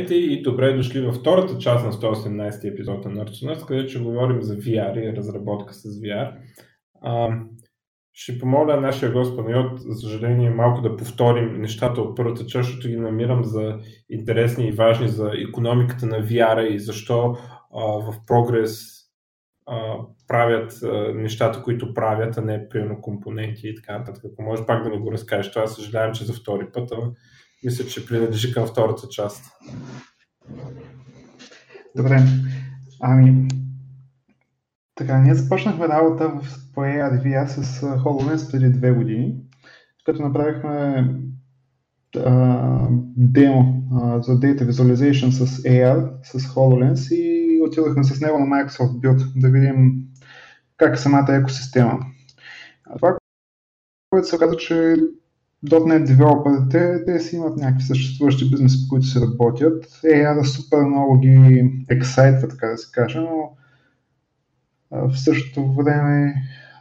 Здравейте и добре дошли във втората част на 118 епизод на Nerdsuners, където ще говорим за VR и разработка с VR. А, ще помоля нашия гост Панайот, за съжаление, малко да повторим нещата от първата част, защото ги намирам за интересни и важни за економиката на VR и защо а, в прогрес правят а, нещата, които правят, а не примерно компоненти и така нататък. Ако можеш пак да ни го разкажеш, това съжалявам, че за втори път, а мисля, че принадлежи към втората част. Добре. Ами, така, ние започнахме работа в, по ARVR с HoloLens преди две години, като направихме а, демо а, за Data Visualization с AR, с HoloLens и отидохме с него на Microsoft Build да видим как е самата екосистема. А това, което се каза, че .NET девелоперите, те си имат някакви съществуващи бизнеси, по които се работят. AR супер много ги ексайтва, така да се каже, но в същото време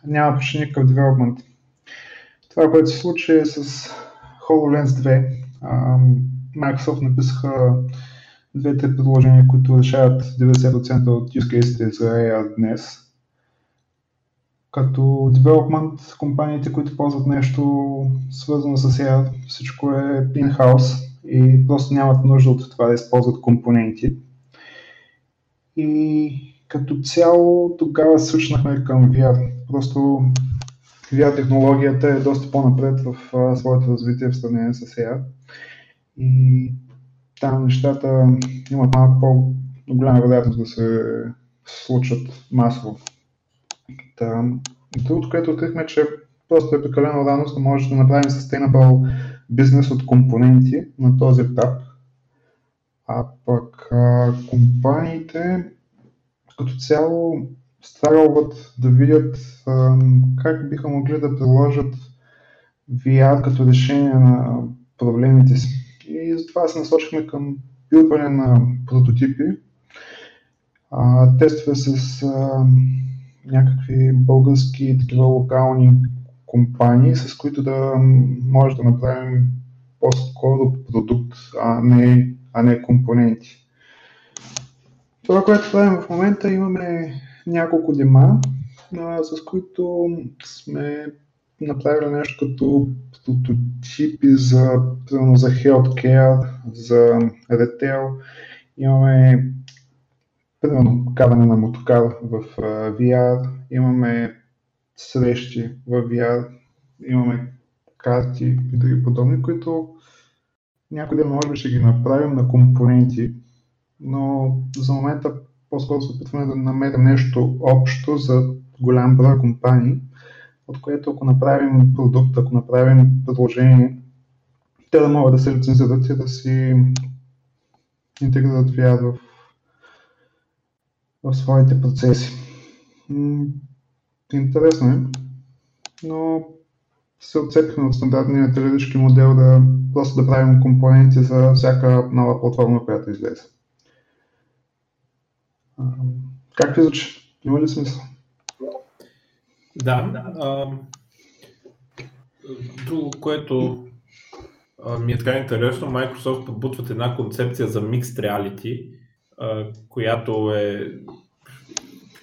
няма почти никакъв девелопмент. Това, което се случи е с HoloLens 2. Microsoft написаха двете предложения, които решават 90% от use cases за AR днес като development компаниите, които ползват нещо свързано с AR, всичко е in-house и просто нямат нужда от това да използват компоненти. И като цяло тогава свършнахме към VR. Просто VR технологията е доста по-напред в своето развитие в сравнение с AR. И там нещата имат малко по-голяма вероятност да се случат масово. Та, другото, което открихме, че просто е прекалено рано, за да може да направим sustainable бизнес от компоненти на този етап. А пък а, компаниите като цяло страгалват да видят а, как биха могли да приложат VR като решение на проблемите си. И затова се насочихме към билдване на прототипи, а, тестове с а, някакви български такива локални компании, с които да може да направим по-скоро продукт, а не, а не компоненти. Това, което правим в момента, имаме няколко дема, с които сме направили нещо като прототипи за, за healthcare, за retail. Имаме примерно каране на мотокар в VR, имаме срещи в VR, имаме карти и други подобни, които някой ден може би ще ги направим на компоненти, но за момента по-скоро се опитваме да намерим нещо общо за голям брой компании, от което ако направим продукт, ако направим предложение, те да могат да се лицензират и да си интегрират VR в в своите процеси. Интересно е, но се отцепихме от стандартния теоретически модел да просто да правим компоненти за всяка нова платформа, която излезе. Как ви звучи? Има ли смисъл? Да. друго, което ми е така интересно, Microsoft подбутват една концепция за Mixed Reality, която е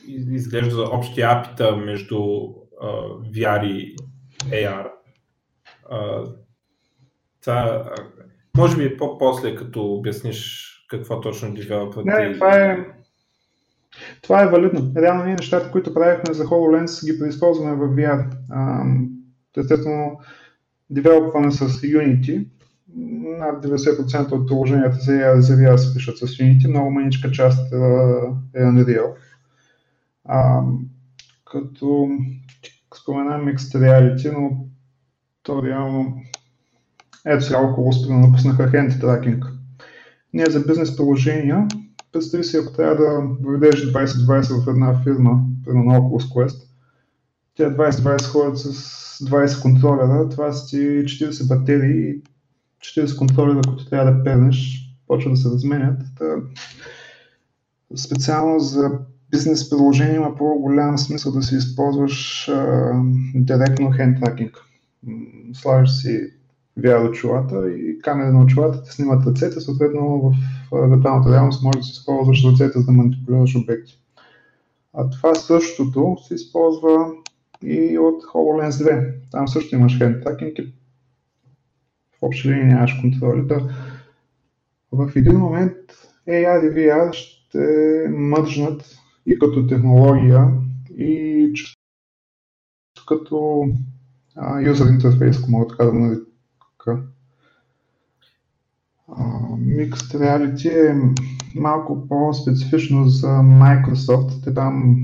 изглежда за общи апита между VR и AR. това, може би е по-после, като обясниш какво точно девелопът Не, това е, това е валидно. Реално ние нещата, които правихме за HoloLens, ги преизползваме в VR. естествено, девелопваме с Unity, над 90% от приложенията за, VR се пишат с Unity, много маничка част е Unreal. А, като споменам Mixed Reality, но то реално ето сега около спина напуснаха Hand Tracking. Ние за бизнес приложения, представи си, ако трябва да въведеш 2020 в една фирма, примерно Oculus Quest, тя 2020 ходят с 20 контролера, това са ти 40 батерии 40 контролера, които трябва да пезнеш, почва да се разменят. Та, специално за бизнес приложение има по-голям смисъл да си използваш а, директно tracking. Слагаш си VR очилата и камера на очилата те снимат ръцете, съответно в виртуалната реалност може да се използваш ръцете за да манипулираш обекти. А това същото се използва и от HoloLens 2. Там също имаш tracking и в общи линии нямаш контроли. Да. В един момент AR и ще мържнат и като технология, и като юзер интерфейс, ако мога така да нарека. Mixed Reality е малко по-специфично за Microsoft. Те там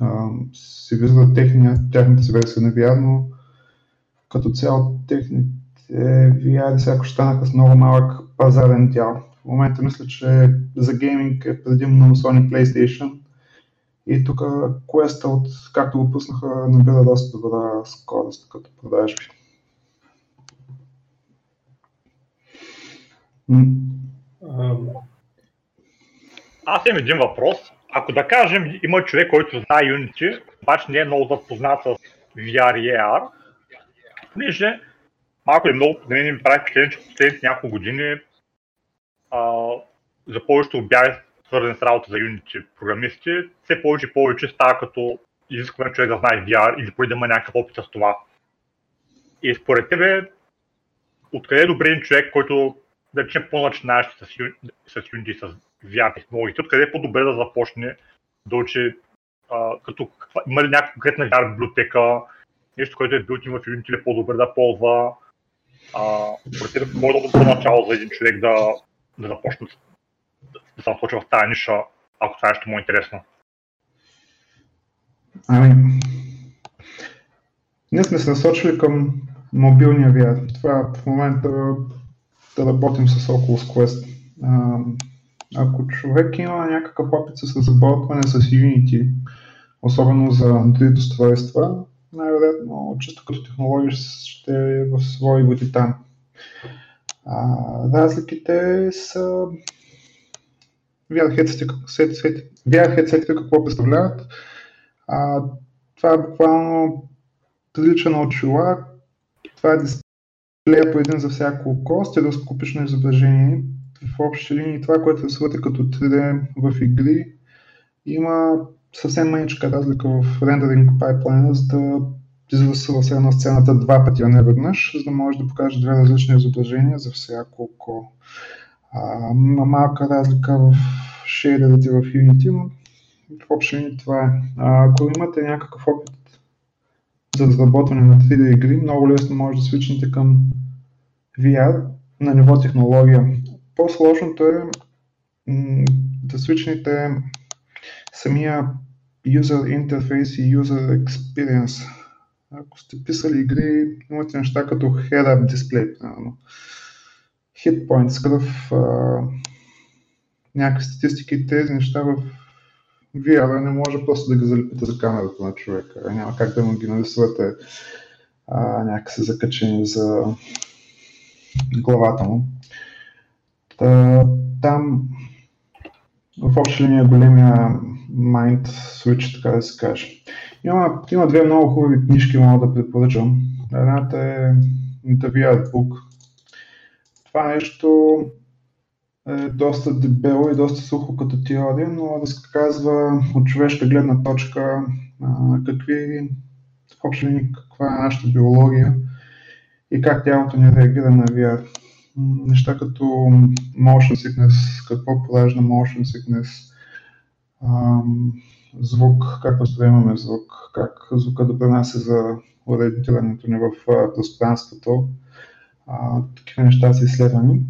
а, се вижда техния, тяхната си версия на VR, но като цяло техните VR сега станаха с много малък пазарен дял. В момента мисля, че за гейминг е предимно Sony PlayStation и тук Quest от, както го пуснаха, набира доста добра скорост като продажби. Аз имам един въпрос. Ако да кажем, има човек, който знае Unity, обаче не е много запознат с VR и AR, понеже малко или много, да ми прави впечатление, че последните няколко години а, за повечето обяви, свързани с работа за Unity програмисти, все повече и повече става като изискване човек да знае VR или поне да има някакъв опит с това. И според тебе, откъде е добре човек, който да речем по-начинаещ с, с Unity, с VR технологиите, откъде е по-добре да започне да учи, а, като има ли някаква конкретна VR библиотека, нещо, което е билтин в Unity, е по-добре да ползва. А, според теб, какво е добро начало за един човек да, да започне да се насочи в тази ниша, ако това нещо му е интересно? Ами, ние сме се насочили към мобилния VR. Това в момента да работим с Oculus Quest. А, ако човек има някакъв опит с разработване с Unity, особено за Android устройства, най-вероятно чисто като технология ще е в свои води там. А, разликите са VR headset какво представляват. А, това е буквално прилича на очила. Това е дисплея по един за всяко око, стереоскопично изображение. В общи линии това, което рисувате като 3D в игри, има съвсем маничка разлика в рендеринг пайплайна, за да изрисува се на сцената два пъти, а не веднъж, за да може да покаже две различни изображения за всяко око. Има малка разлика в шейдерите в Unity, но в общи това е. А, ако имате някакъв опит за разработване на 3D игри, много лесно може да свичнете към VR на ниво технология. По-сложното е да свичнете самия user interface и user experience. Ако сте писали игри, имате неща като head-up display, примерно. Hit points, кръв, някакви статистики, тези неща в VR не може просто да ги залепите за камерата на човека. Няма как да му ги нарисувате някакси закачени за главата му. Та, там в обща линия големия mind switch, така да се каже. Има, има две много хубави книжки, мога да препоръчам. Едната е The VR Book. Това нещо е доста дебело и доста сухо като теория, но разказва от човешка гледна точка а, какви, в общи каква е нашата биология и как тялото ни реагира на VR. Неща като motion sickness, какво поражда motion sickness, звук, как възприемаме звук, как звука допринася за ориентирането ни в пространството. Такива неща са изследвани.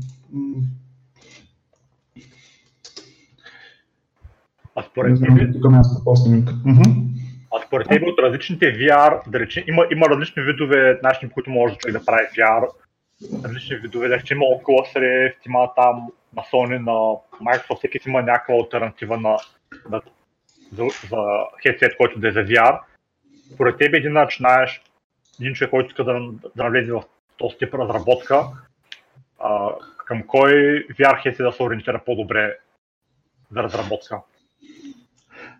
А според теб... Тук място постинг. А според теб от различните VR, да речем, има, има различни видове начини, по които може човек да прави VR. Различни видове, да речем, има Oculus Rift, има там на Sony, на Microsoft, всеки има някаква альтернатива на, на, за, за headset, който да е за VR. Според теб един начинаеш, един човек, който иска да, да навлезе в този тип разработка, а, към кой VR headset да се ориентира по-добре за разработка?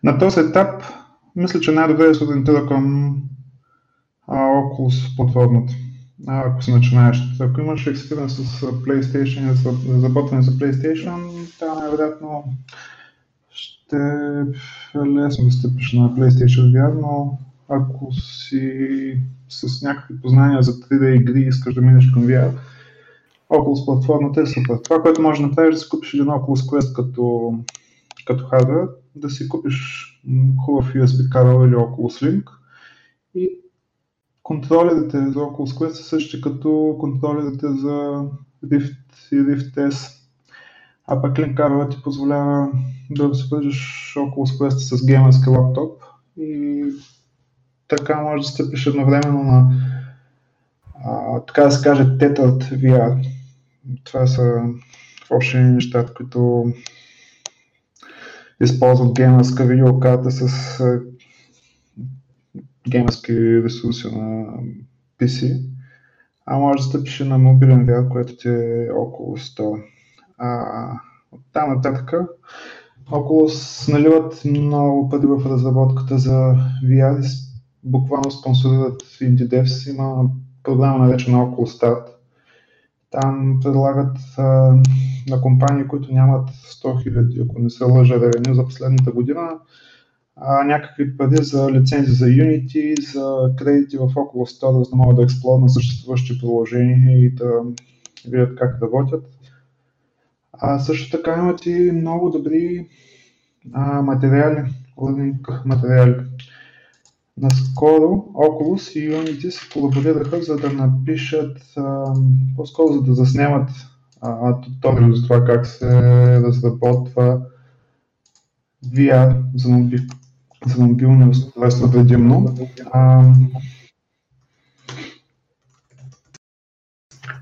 На този етап, мисля, че най-добре е да се ориентира към Oculus платформата. ако си начинаеш. Ако имаш експириенс с PlayStation, разработване за PlayStation, да, най-вероятно ще е лесно да стъпиш на PlayStation VR, но ако си с някакви познания за 3D игри и искаш да минеш към VR, Oculus платформата е супер. Това, което можеш да направиш, да си купиш един Oculus Quest като, като хардвер, да си купиш хубав USB кабел или Oculus Link и контролерите за Oculus Quest са същи като контролерите за Rift и Rift S. А пък кабелът ти позволява да свържеш Oculus Quest с геймерски лаптоп и така може да стъпиш едновременно на а, така да се каже тетърт VR. Това са общи нещата, които използват геймерска видеокарта с геймерски ресурси на PC, а може да стъпиш на мобилен VR, което ти е около 100. От там нататък около наливат много пари в разработката за VR буквално спонсорират IndieDevs. Има програма наречена около старт. Там предлагат а, на компании, които нямат 100 000, ако не се лъжа ревеню за последната година, а, някакви пари за лицензи за Unity, за кредити в около 100, за да могат да експлорнат съществуващи приложения и да видят как работят. А също така имат и много добри а, материали, материали. Наскоро Oculus и Unity се колаборираха, за да напишат, а, по-скоро за да заснемат туториал за това как се разработва VR за, моби, за мобилни устройства предимно. А,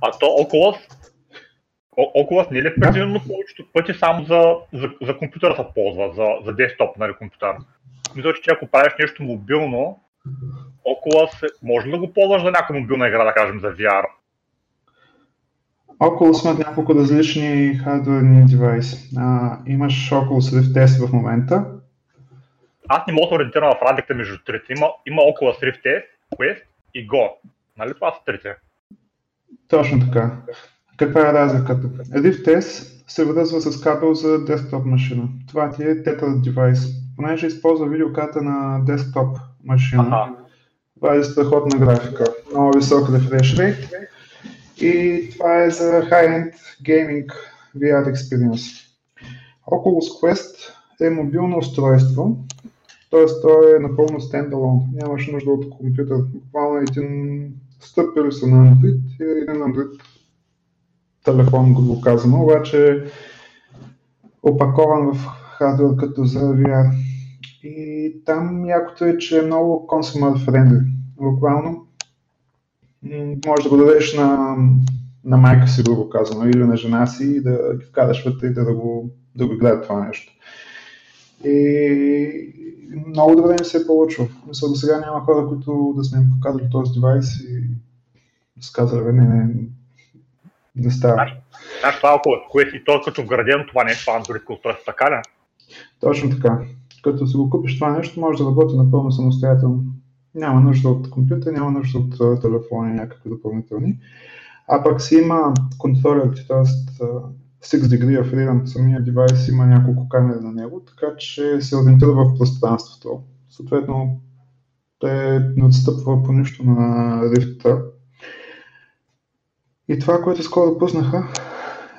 а то Oculus, Oculus не е ли предимно да. повечето пъти само за, за, за компютъра се ползва, за, за десктоп, нали, компютър? Мисля, че ако правиш нещо мобилно, се... може ли да го ползваш за някаква мобилна игра, да кажем, за VR? Около сме няколко различни хардверни девайси. А, имаш Oculus Rift S в момента. Аз не мога да ориентирам в разликата между трите. Има, има Oculus Rift S, Quest и Go. Нали това са трите? Точно така. Каква е разликата? Rift S се връзва с кабел за десктоп машина. Това ти е Tether девайс понеже използва видеокарта на десктоп машина. Ага. Това е страхотна графика, много висок refresh rate и това е за high-end gaming VR experience. Oculus Quest е мобилно устройство, т.е. то е напълно стендалон. Нямаш нужда от компютър. Буквално един стъпили са на Android и един Android телефон, го казано, обаче опакован в хардвер като за VR. И там якото е, че е много consumer friendly. Буквално може да го дадеш на, на майка си, грубо казано, или на жена си да ги вкараш вътре и да, го, да го играят това нещо. И много добре ми се е получило. Мисля, до сега няма хора, които да сме им показали този девайс и да сказали, не, не, не става. Знаеш, това около кое си то като вградено това нещо, Android устройство, така ли? Точно така. Като си го купиш това нещо, може да работи напълно самостоятелно. Няма нужда от компютър, няма нужда от телефони, някакви допълнителни. А пък си има контролер, т.е. 6 degree of freedom, самия девайс има няколко камери на него, така че се ориентира в пространството. Съответно, те не отстъпва по нищо на рифта. И това, което скоро пуснаха,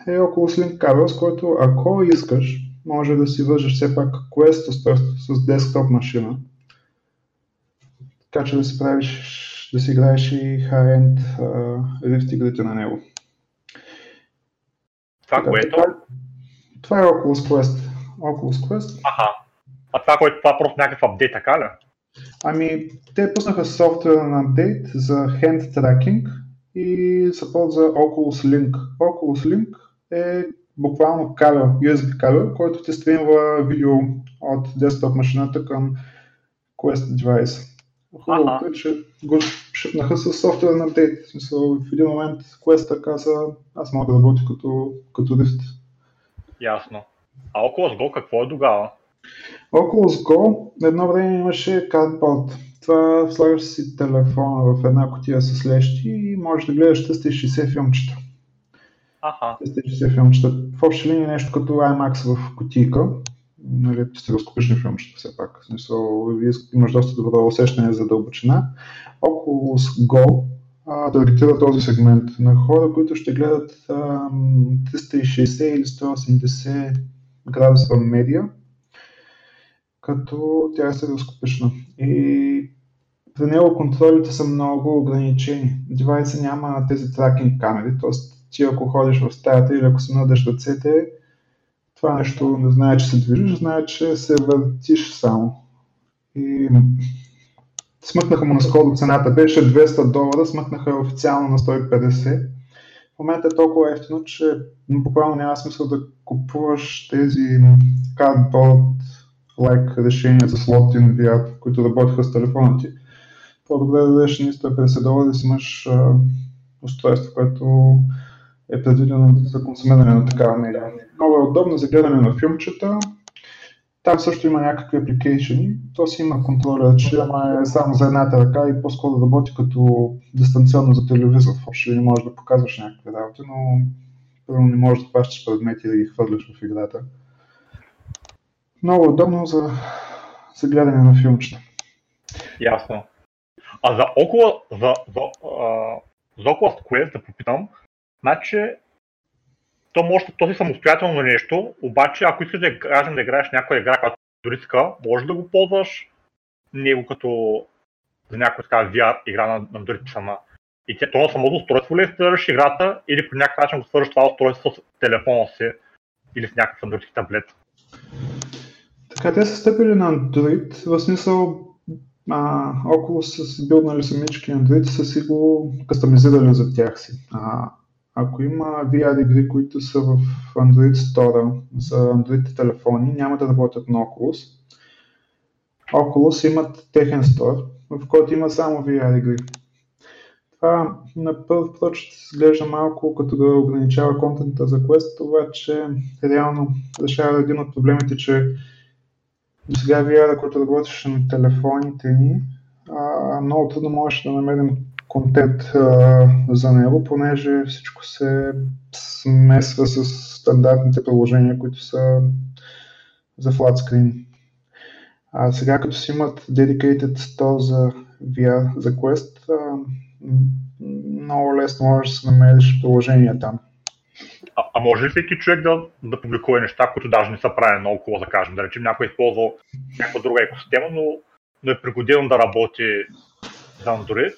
е около Sling кабел, с който ако искаш, може да си вържеш все пак Quest устройство с десктоп машина, така че да си правиш, да си играеш и high-end uh, Rift игрите на него. Това така, което? Това, това е Oculus Quest. Oculus Quest. Аха. А това, което това е просто някакъв апдейт, така ли? Ами, те пуснаха на апдейт за hand tracking и се ползва Oculus Link. Oculus Link е буквално кабел, USB кабел, който ти стримва видео от десктоп машината към Quest девайс. Хубавото е, че го шипнаха с софтуерен апдейт. В смисъл, в един момент Quest каза, аз мога да работя като, като Rift. Ясно. А Oculus Go какво е тогава? Oculus Go едно време имаше Cardboard. Това слагаш си телефона в една котия с лещи и можеш да гледаш 360 филмчета. Аха. 360 филмчета. В общи линии нещо като IMAX в котийка. Нали, стереоскопични филмчета все пак. Смисъл, имаш доста добро усещане за дълбочина. Oculus Go а, таргетира този сегмент на хора, които ще гледат а, 360 или 180 градуса медиа, като тя е стереоскопична. И за него контролите са много ограничени. Девайса няма тези тракинг камери, т.е. ти ако ходиш в стаята или ако се надеш ръцете, това нещо не знае, че се движиш, знае, че се въртиш само. И смъкнаха му наскоро цената, беше 200 долара, смъкнаха официално на 150. В момента е толкова ефтино, че буквално няма смисъл да купуваш тези cardboard like решения за слотин VR, които работиха с телефона ти. По-добре да дадеш 150 долара да си имаш а, устройство, което е предвидено за консумиране на такава медиа. Много е удобно за гледане на филмчета. Там също има някакви апликейшени. То си има контроля, че ама е само за едната ръка и по-скоро работи като дистанционно за телевизор. Въобще не можеш да показваш някакви работи, но първо не можеш да хващаш предмети и да ги хвърляш в играта. Много удобно за, за гледане на филмчета. Ясно. А за около, за, за, а, за Oculus Quest да попитам, значи то може то си самостоятелно нещо, обаче ако искаш да кажем да играеш някоя игра, която дори иска, може да го ползваш него като за някоя така VR игра на, на дори сама. И тя, то на самото устройство ли инсталираш играта или по някакъв начин го свържеш това устройство с телефона си или с някакъв андроидски таблет? Така, те са стъпили на Android, в смисъл а, около с билднали самички Android са си го кастомизирали за тях си. А, ако има VR игри, които са в Android Store за Android телефони, няма да работят на Oculus. Oculus имат техен стор, в който има само VR игри. Това на първ прочит изглежда малко като да ограничава контента за Quest, обаче реално решава един от проблемите, че до сега VR, който работеше на телефоните ни, много трудно можеш да намерим контент а, за него, понеже всичко се смесва с стандартните приложения, които са за flat screen. А сега като си имат dedicated store за VR, за Quest, а, много лесно можеш да се намериш приложения там. А, а може ли всеки човек да, да публикува неща, които даже не са правени на около, да кажем, да речем някой е използвал някаква друга екосистема, но, но е пригоден да работи за Android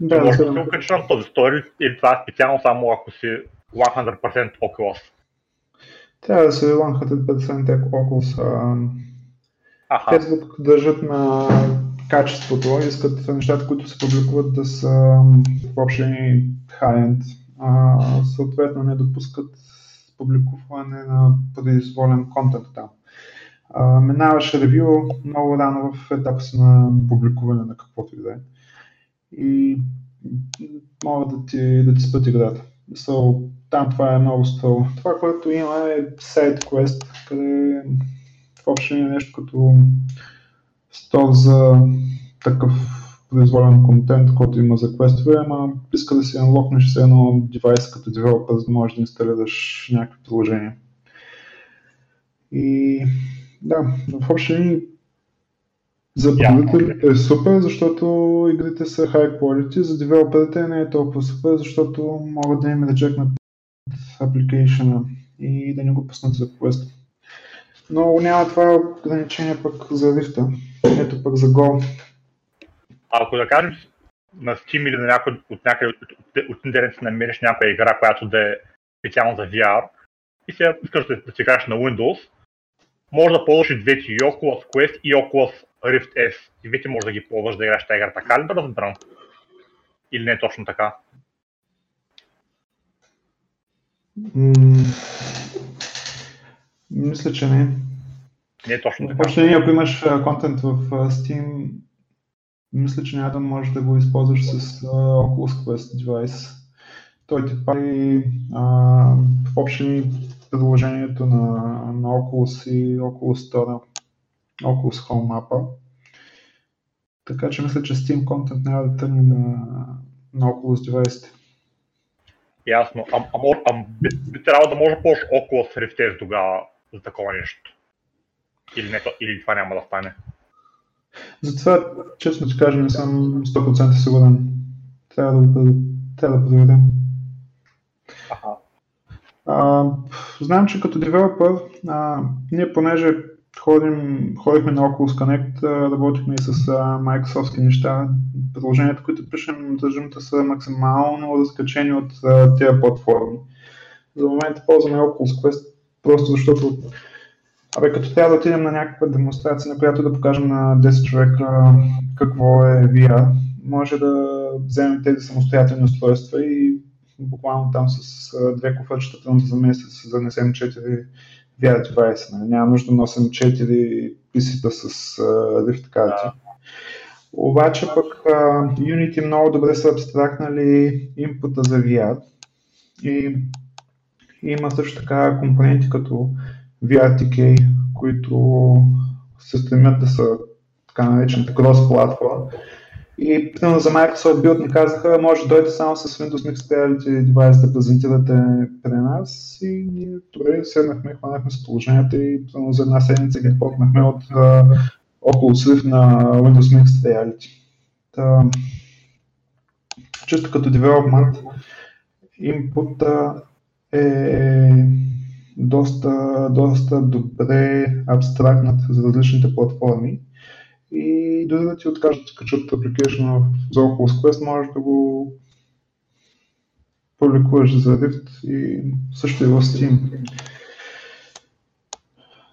да, може да се окачиш на този стори или това е специално само ако си 100% Oculus? Трябва да се 100% Oculus. Аха. Facebook държат на качеството, искат нещата, които се публикуват да са въобще high-end. Съответно не допускат публикуване на произволен контент там. А, минаваш ревю много рано в етапа си на публикуване на каквото и да е и могат да ти, да ти спят играта. So, там това е много стол. Това, което има е SideQuest, къде в общи е нещо като стол за такъв произволен контент, който има за квестове, ама иска да си анлокнеш с едно девайс като девелопер, за да можеш да инсталираш някакви приложения. И да, в общи за потребителите е супер, защото игрите са high quality, за девелоперите не е толкова супер, защото могат да им рejectнат application и да не го пуснат за Quest. Но няма това ограничение пък за Rift. Ето пък за Go. Ако да кажем на Steam или на някой, от някъде от, от, от интернет си намериш някоя игра, която да е специално за VR и сега искаш да, да си играеш на Windows, може да ползваш и двете, и Oculus Quest и Oculus Rift S. И вече може да ги ползваш да играеш тази игра. Така ли да разбирам? Или не е точно така? мисля, че не. Не е точно така. Въобще, ако имаш контент в Steam, мисля, че няма да можеш да го използваш с Oculus Quest девайс. Той ти прави в общи предложението на, на Oculus и Oculus Store, Oculus Home Map. Така че мисля, че Steam Content няма да тръгне на, на с девайсите. Ясно. А, а, а, а би, би трябвало да може по около с рефтеж тогава за такова нещо. Или, не, или това няма да стане. Затова, честно ти кажа, не съм 100% сигурен. Трябва да, трябва да проверим. А, знам, че като девелопър, а, ние понеже ходим, ходихме на Oculus Connect, работихме и с Microsoft неща. Приложенията, които пишем, държим да са максимално разкачени от тези платформи. За момента ползваме Oculus Quest, просто защото Абе, като трябва да отидем на някаква демонстрация, на която да покажем на 10 човека какво е VR, може да вземем тези самостоятелни устройства и буквално там с две кофърчета за месец занесем 4 VR девайса. Нали? Няма нужда да носим 4 писита с Rift карти. Да. Обаче пък uh, Unity много добре са абстрактнали инпута за VR и има също така компоненти като VRTK, които се стремят да са така наречената крос-платформа. И примерно за Microsoft Build ни казаха, може да дойдете само с Windows Mixed Reality девайс да презентирате при нас и ние добре седнахме, хванахме с положението и примерно за една седмица ги покнахме от около Swift на Windows Mixed Reality. Та, чисто като development, input е доста, доста добре абстрактнат за различните платформи и дори да ти откажат да качат application за Oculus Quest, можеш да го публикуваш за Rift и също и в Steam.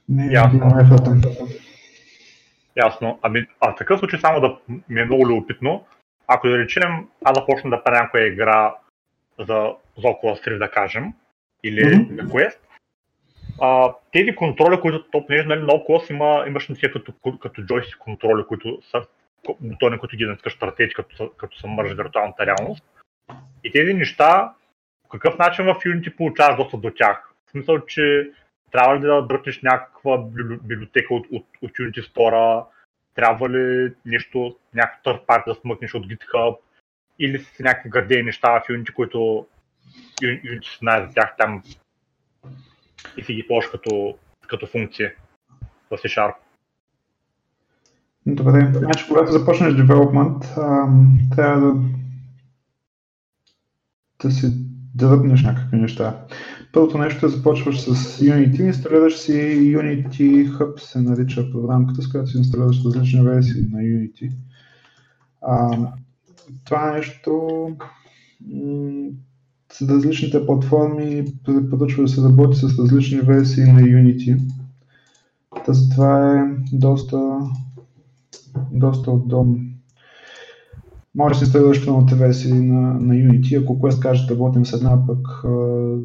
Не е Ясно. ефата. Ясно. Ами, а в такъв случай само да ми е много любопитно, ако да речем, аз започна да правя някоя игра за, за Oculus Rift, да кажем, или mm-hmm. на Quest, а, тези контроли, които топ не нали, много клас има, имаш на като, като джойстик контроли, които са бутони, които ги натискаш ръцете, като, като са мържи виртуалната реалност. И тези неща, по какъв начин в Unity получаваш достъп до тях? В смисъл, че трябва ли да дръпнеш някаква библиотека от, от, от Unity Store, трябва ли нещо, някакъв third party да смъкнеш от GitHub, или си някакви градени неща в Unity, които Unity знае за тях там и си ги ползваш като, като функция в C-Sharp. Добре, значи когато започнеш development, трябва да, да си дръпнеш някакви неща. Първото нещо е започваш с Unity, инсталираш си Unity Hub, се нарича програмката, с която си инсталираш различни версии на Unity. А, това нещо с различните платформи препоръчва да се работи с различни версии на Unity. Та това е доста, доста удобно. Може да си инсталираш пълната версии на, на Unity. Ако Quest каже да работим с една пък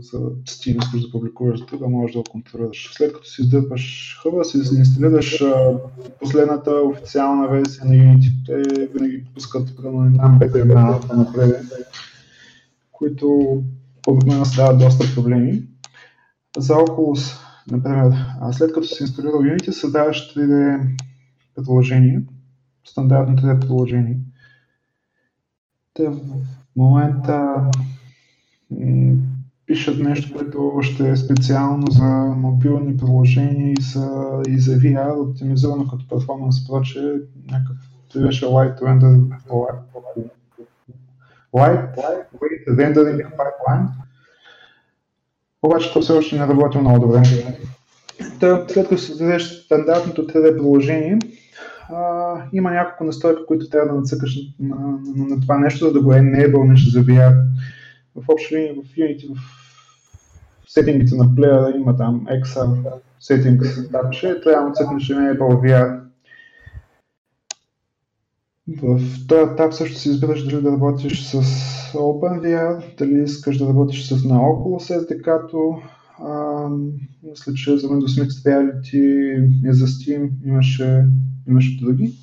за Steam, искаш да публикуваш за друга, можеш да го контролираш. След като си издърпаш хъба, си инсталираш uh, последната официална версия на Unity. Те винаги пускат примерно една бета една напред които обикновено създават доста проблеми. За Oculus, например, след като си инсталирал Unity, създаваш 3D предложение, стандартно 3D предложение. Те в момента пишат нещо, което ще е специално за мобилни приложения и за, и за VR, оптимизирано като перформанс, проче, някакъв, беше Light Render Lightweight Rendering Pipeline. Обаче то все още не работи много добре. Та, след като създадеш стандартното 3D приложение, а, има няколко настройки, които трябва да нацъкаш на, на, на, на това нещо, за да го enable за VR. В общи линии в Unity, в сетингите на плеера има там XR settings, тапче, трябва да цъкнеш enable VR в този етап също си избираш дали да работиш с OpenVR, дали искаш да работиш с на Oculus SDK-то. мисля, че за Windows Mixed Reality и за Steam имаше, имаше други.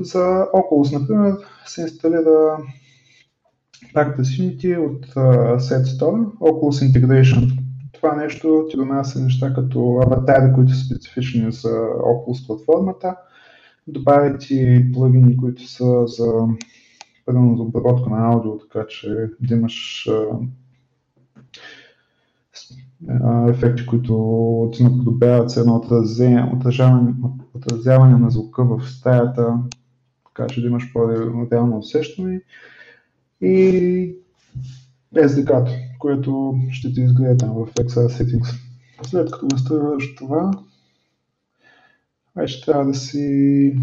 За Oculus, например, се инсталира Practice Unity от uh, Set Store, Oculus Integration. Това нещо ти донася неща като аватари, които са специфични за Oculus платформата добавят и плагини, които са за примерно за обработка на аудио, така че да имаш ефекти, които ти наподобяват едно отразяване, на звука в стаята, така че да имаш по-реално усещане. И SDK, което ще ти изгледа там в XR Settings. След като настроиш това, вече трябва да си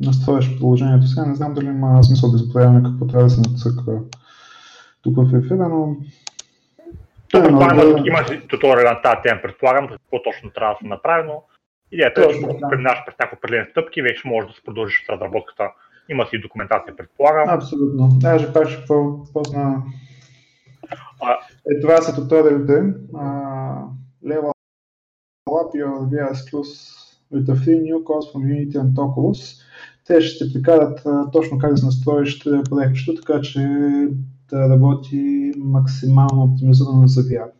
настроиш приложението. Сега не знам дали има смисъл да изброяваме какво трябва да се нацъква тук в ефира, но тук предполагам, да... има туториал на тази тема, предполагам, какво точно трябва да се направи, но идеята е, че да. преминаваш през някакви определени стъпки вече можеш да се продължиш с разработката. Има си документация, предполагам. Абсолютно. Даже пак ще позна. Е, това са туториалите. Level free new course from Unity and Oculus. Те ще те прикарат точно как да настроиш проектчето, така че да работи максимално оптимизирано за VR.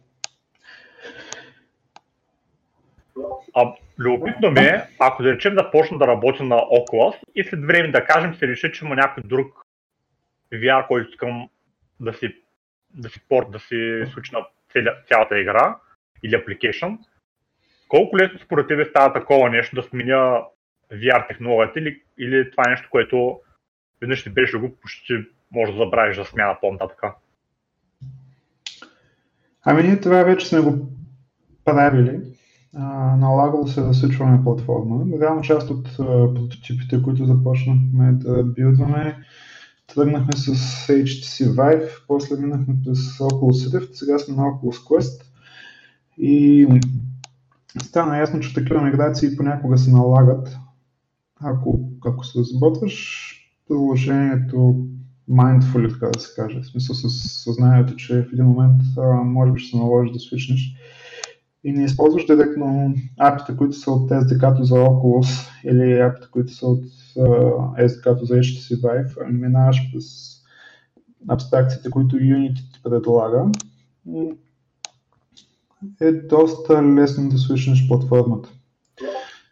А, любопитно ми е, ако да речем да почна да работя на Oculus и след време да кажем се реши, че има някой друг VR, който искам да си, да си порт, да си случи на цялата игра или application, колко лесно според тебе става такова нещо да сменя VR технологията или, или това е нещо, което веднъж ще беше го почти може да забравиш за смяна по-нататък? Ами ние това вече сме го правили. налагало се да свичваме платформа. Реално част от а, прототипите, които започнахме да билдваме, тръгнахме с HTC Vive, после минахме през Oculus Rift, сега сме на Oculus Quest и стана ясно, че такива миграции понякога се налагат. Ако, ако се разработваш приложението mindfully, така да се каже. В смисъл с съзнанието, че в един момент а, може би ще се наложи да свичнеш и не използваш директно апите, които са от SDK за Oculus или апите, които са от SDK за HTC Vive, ами минаваш през абстракциите, които Unity ти предлага, е доста лесно да свичнеш платформата.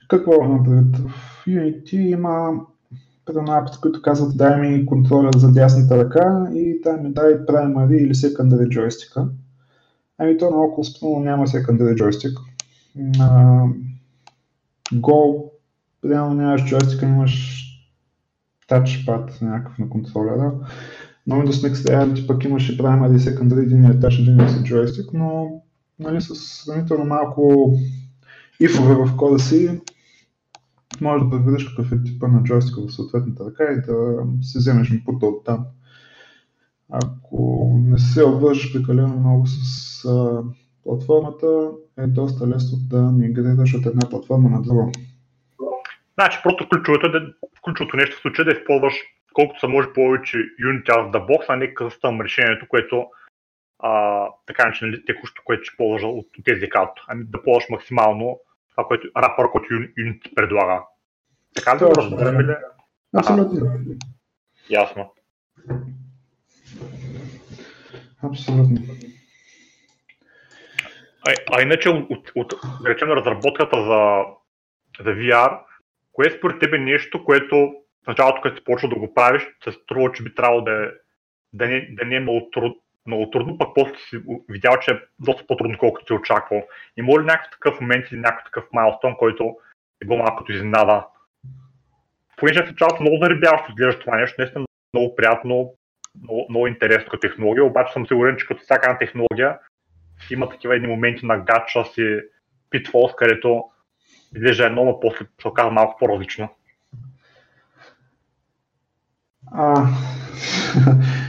Какво напред? В Unity има примерно апите, които казват дай ми контроля за дясната ръка и дай ми дай primary или secondary джойстика. Ами то на Oculus няма secondary джойстик. На Go реално нямаш джойстика, имаш тачпад някакъв на контролера. Но Windows Mixed Reality пък имаше primary и secondary, един е тач, един е джойстик, но нали, с сравнително малко ифове в кода си може да предвидиш какъв е типа на джойстика в съответната ръка и да си вземеш инпута от там. Ако не се обвържеш прекалено много с а, платформата, е доста лесно да мигрираш от една платформа на друга. Значи, просто ключовото, е да, ключовото нещо в случая да използваш колкото се може повече Unity out of the box, а не къстъм решението, което а, така начинали текущо, което ще ползваш от тези карто. Ами да ползваш максимално това, което рапър, който Unity предлага. Така ли разбираме ли? Абсолютно. Ясно. Абсолютно. А, а иначе от, от, от речем, разработката за, за VR, кое е според тебе нещо, което в началото, като си почва да го правиш, се струва, че би трябвало да, е, да, не, да не е много, труд, много трудно, пък после си видял, че е доста по-трудно, колкото си очаквал. Има ли някакъв такъв момент или някакъв такъв майлстон, който е бил малко като изненада понеже в началото много заребяващо изглежда това нещо, наистина много приятно, много, много интересно като технология, обаче съм сигурен, че като всяка една технология има такива едни моменти на гача си питфолс, където изглежда едно, но после се оказва малко по-различно. А,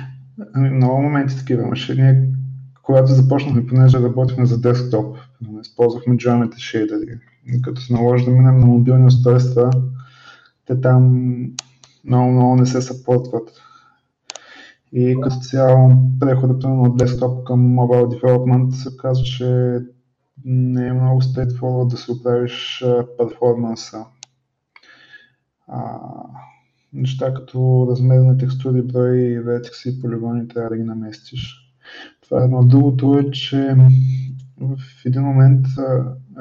много моменти такива имаше. Ние, когато започнахме, понеже работихме за десктоп, използвахме Geometry Shader. Като се наложи да минем на мобилни устройства, те там много, много не се съпортват. И като цяло преходът от десктоп към mobile development се казва, че не е много straightforward да се оправиш перформанса. Неща като размер на текстури, брой, вертекси и полигони трябва да ги наместиш. Това е едно. Другото е, че в един момент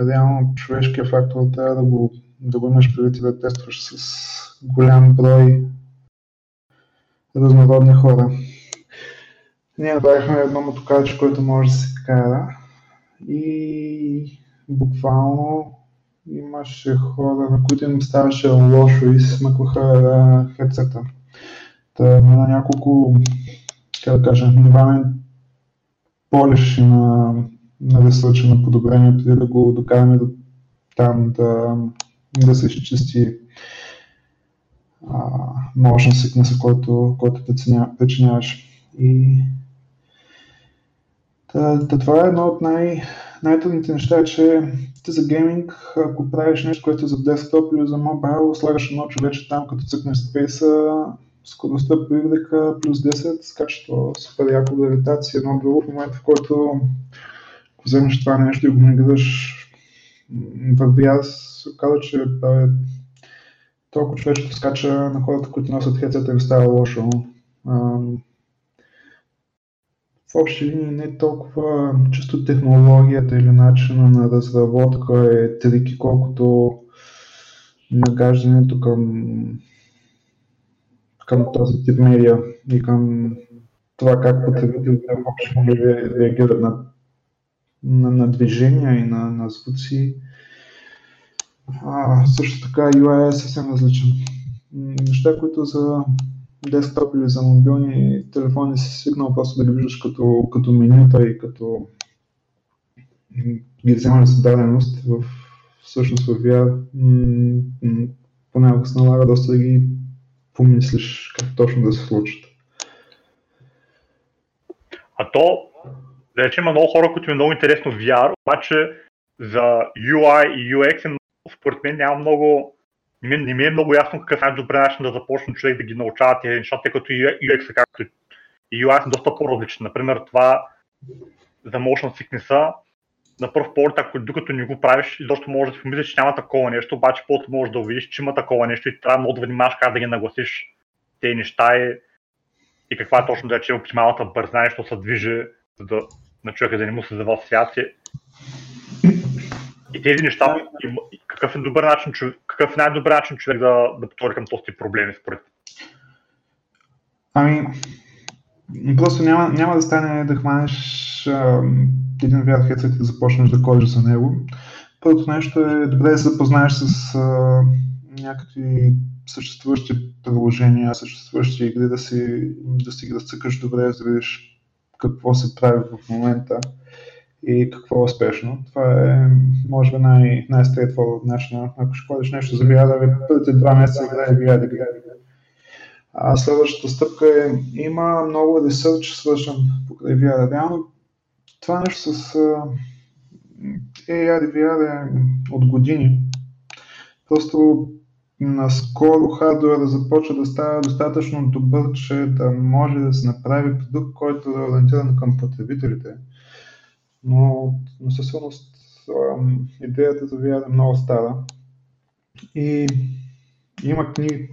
реално човешкият фактор трябва да го да го имаш преди да тестваш с голям брой разнородни хора. Ние направихме едно мотокарче, което може да се кара и буквално имаше хора, на които им ставаше лошо и се смъкваха хедсета. Та на няколко, как да кажа, нива полиш на, на ресърча на подобрение, преди да го докараме до там да, да се изчисти motion sickness, който, който причиняваш. И Та, да, това е едно от най- най-трудните неща, че ти за гейминг, ако правиш нещо, което е за десктоп или за мобайл, слагаш едно човече там, като цъкнеш спейса, скоростта по Y плюс 10, скача то супер яко гравитация, едно друго в момента, в който ако вземеш това нещо и го миграш в VR, се оказа, че бе, толкова човечето скача на хората, които носят хедсета им става лошо в общи линии не толкова чисто технологията или начина на разработка е трики, колкото нагаждането към, към този тип медиа и към това как потребителите въобще реагират на, на, на движения и на, на звуци. А, също така UI е съвсем различен. Неща, които за десктоп или за мобилни телефони си свикнал просто да ги виждаш като, като менюта и като ги вземане с даденост, в, всъщност в VR понякога се налага доста да ги помислиш как точно да се случат. А то, да речем, има много хора, които е много интересно VR, обаче за UI и UX е, според мен няма много не, не ми е много ясно какъв е най-добре начин да започне човек да ги научава тези неща, тъй като UX, както и UI е доста по-различен. Например, това за motion sickness на първ поглед, ако докато не го правиш, доста може да си помислиш, че няма такова нещо, обаче после можеш да увидиш, че има такова нещо и трябва много да внимаваш как да ги нагласиш тези неща и, и каква е точно да е, че оптималната бързина, нещо се движи, за да на човека да не му се завал свят. И тези неща, и какъв е, добър начин, какъв най-добър начин човек да, да потвори към този проблеми според? Ами, просто няма, няма да стане да хванеш един VR headset и да започнеш да кодиш за него. Първото нещо е добре да се запознаеш с а, някакви съществуващи приложения, съществуващи игри, да си, да си ги разцъкаш добре, да видиш какво се прави в момента и какво е успешно. Това е, може би, най- най-straightforward начин. Ако ще ходиш нещо за VR, първите два месеца играе VR, играе. А следващата стъпка е, има много ресърч свършен покрай VR. Реално това нещо с AR и VR е от години. Просто наскоро хардуера започва да става достатъчно добър, че да може да се направи продукт, който е ориентиран към потребителите но, но със сигурност идеята за VR е много стара. И има книги,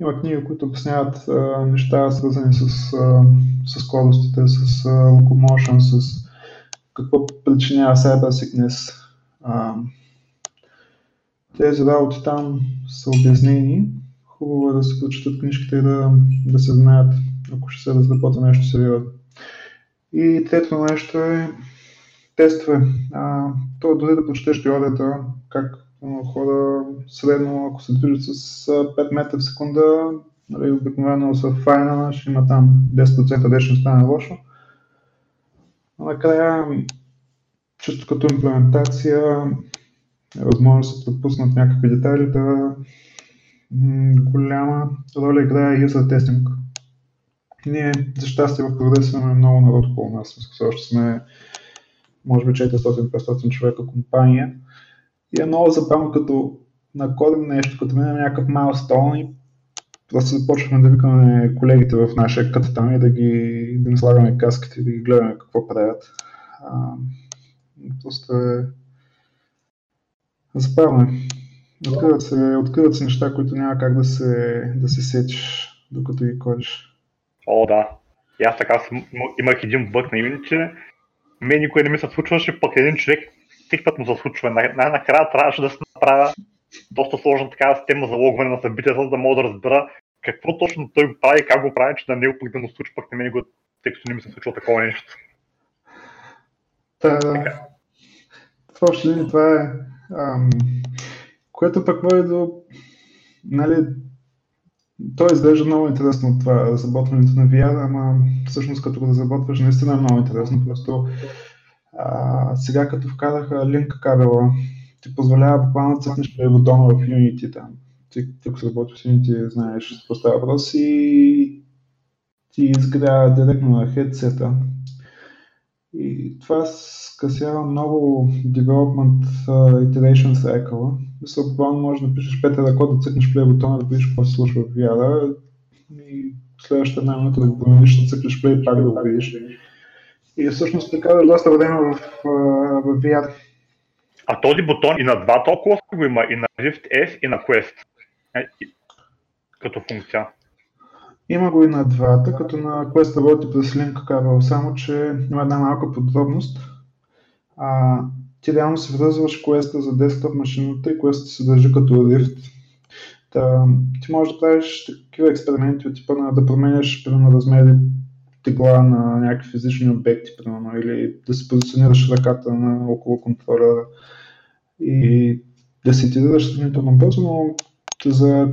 има книги, които обясняват а, неща, свързани с, а, с скоростите, с а, locomotion, с какво причинява cyber sickness. А, тези работи там са обяснени. Хубаво е да се прочитат книжките и да, да се знаят, ако ще се разработва нещо сериозно. И трето нещо е тестове. А, то дори да прочетеш теорията, как хора средно, ако се движат с 5 метра в секунда, нали, обикновено са файна, ще има там 10% де стане лошо. Накрая, чисто като имплементация, е възможно да се пропуснат някакви детайли, да голяма роля играе user testing. Ние, за щастие, в прогрес имаме много народ около нас. Все още сме може би 400-500 човека компания. И е много забавно, като накодим нещо, като минем някакъв майлстоун и просто започваме да викаме колегите в нашия кът там и да ги да слагаме каските и да ги гледаме какво правят. А, просто е забавно. Откриват се, откриват се неща, които няма как да се, да се сечеш, докато ги кодиш. О, да. И аз така имах един бък на Unity, мен никой не ми се случваше, пък един човек всеки път му се случва. Най-накрая трябваше да се направя доста сложна така система за логване на събитията, за да мога да разбера какво точно той го прави, как го прави, че на него пък да му случва, пък на мен го, тъй като не ми се случва такова нещо. Та, да. В общи линии това е, ам, което пък води до, нали, то изглежда много интересно това разработването на VR, ама всъщност като го разработваш наистина е много интересно. Просто а, сега като вкараха линк кабела, ти позволява буквално да цъкнеш бутона в Unity там. Ти, ако се работи с Unity, знаеш какво става въпрос и ти изгря директно на хедсета. И това скъсява много development uh, iteration cycle. Мисля, буквално можеш да пишеш 5 код, да цъкнеш play бутона, да видиш какво се случва в VR и следващата една минута да го промениш, да цъкнеш play, пак да го видиш. И всъщност така да доста време в, в VR. А този бутон и на два толкова го има, и на Rift S, и на Quest. Е, като функция. Има го и на двата, като на Quest работи през линк кабел, само че има една малка подробност. А, ти реално се връзваш Quest за десктоп машината и Quest се държи като Rift. Та, ти можеш да правиш такива експерименти от типа на да променяш примерно размери тегла на някакви физични обекти, примерно, или да си позиционираш ръката на около контролера и да си тираш сравнително бързо, но за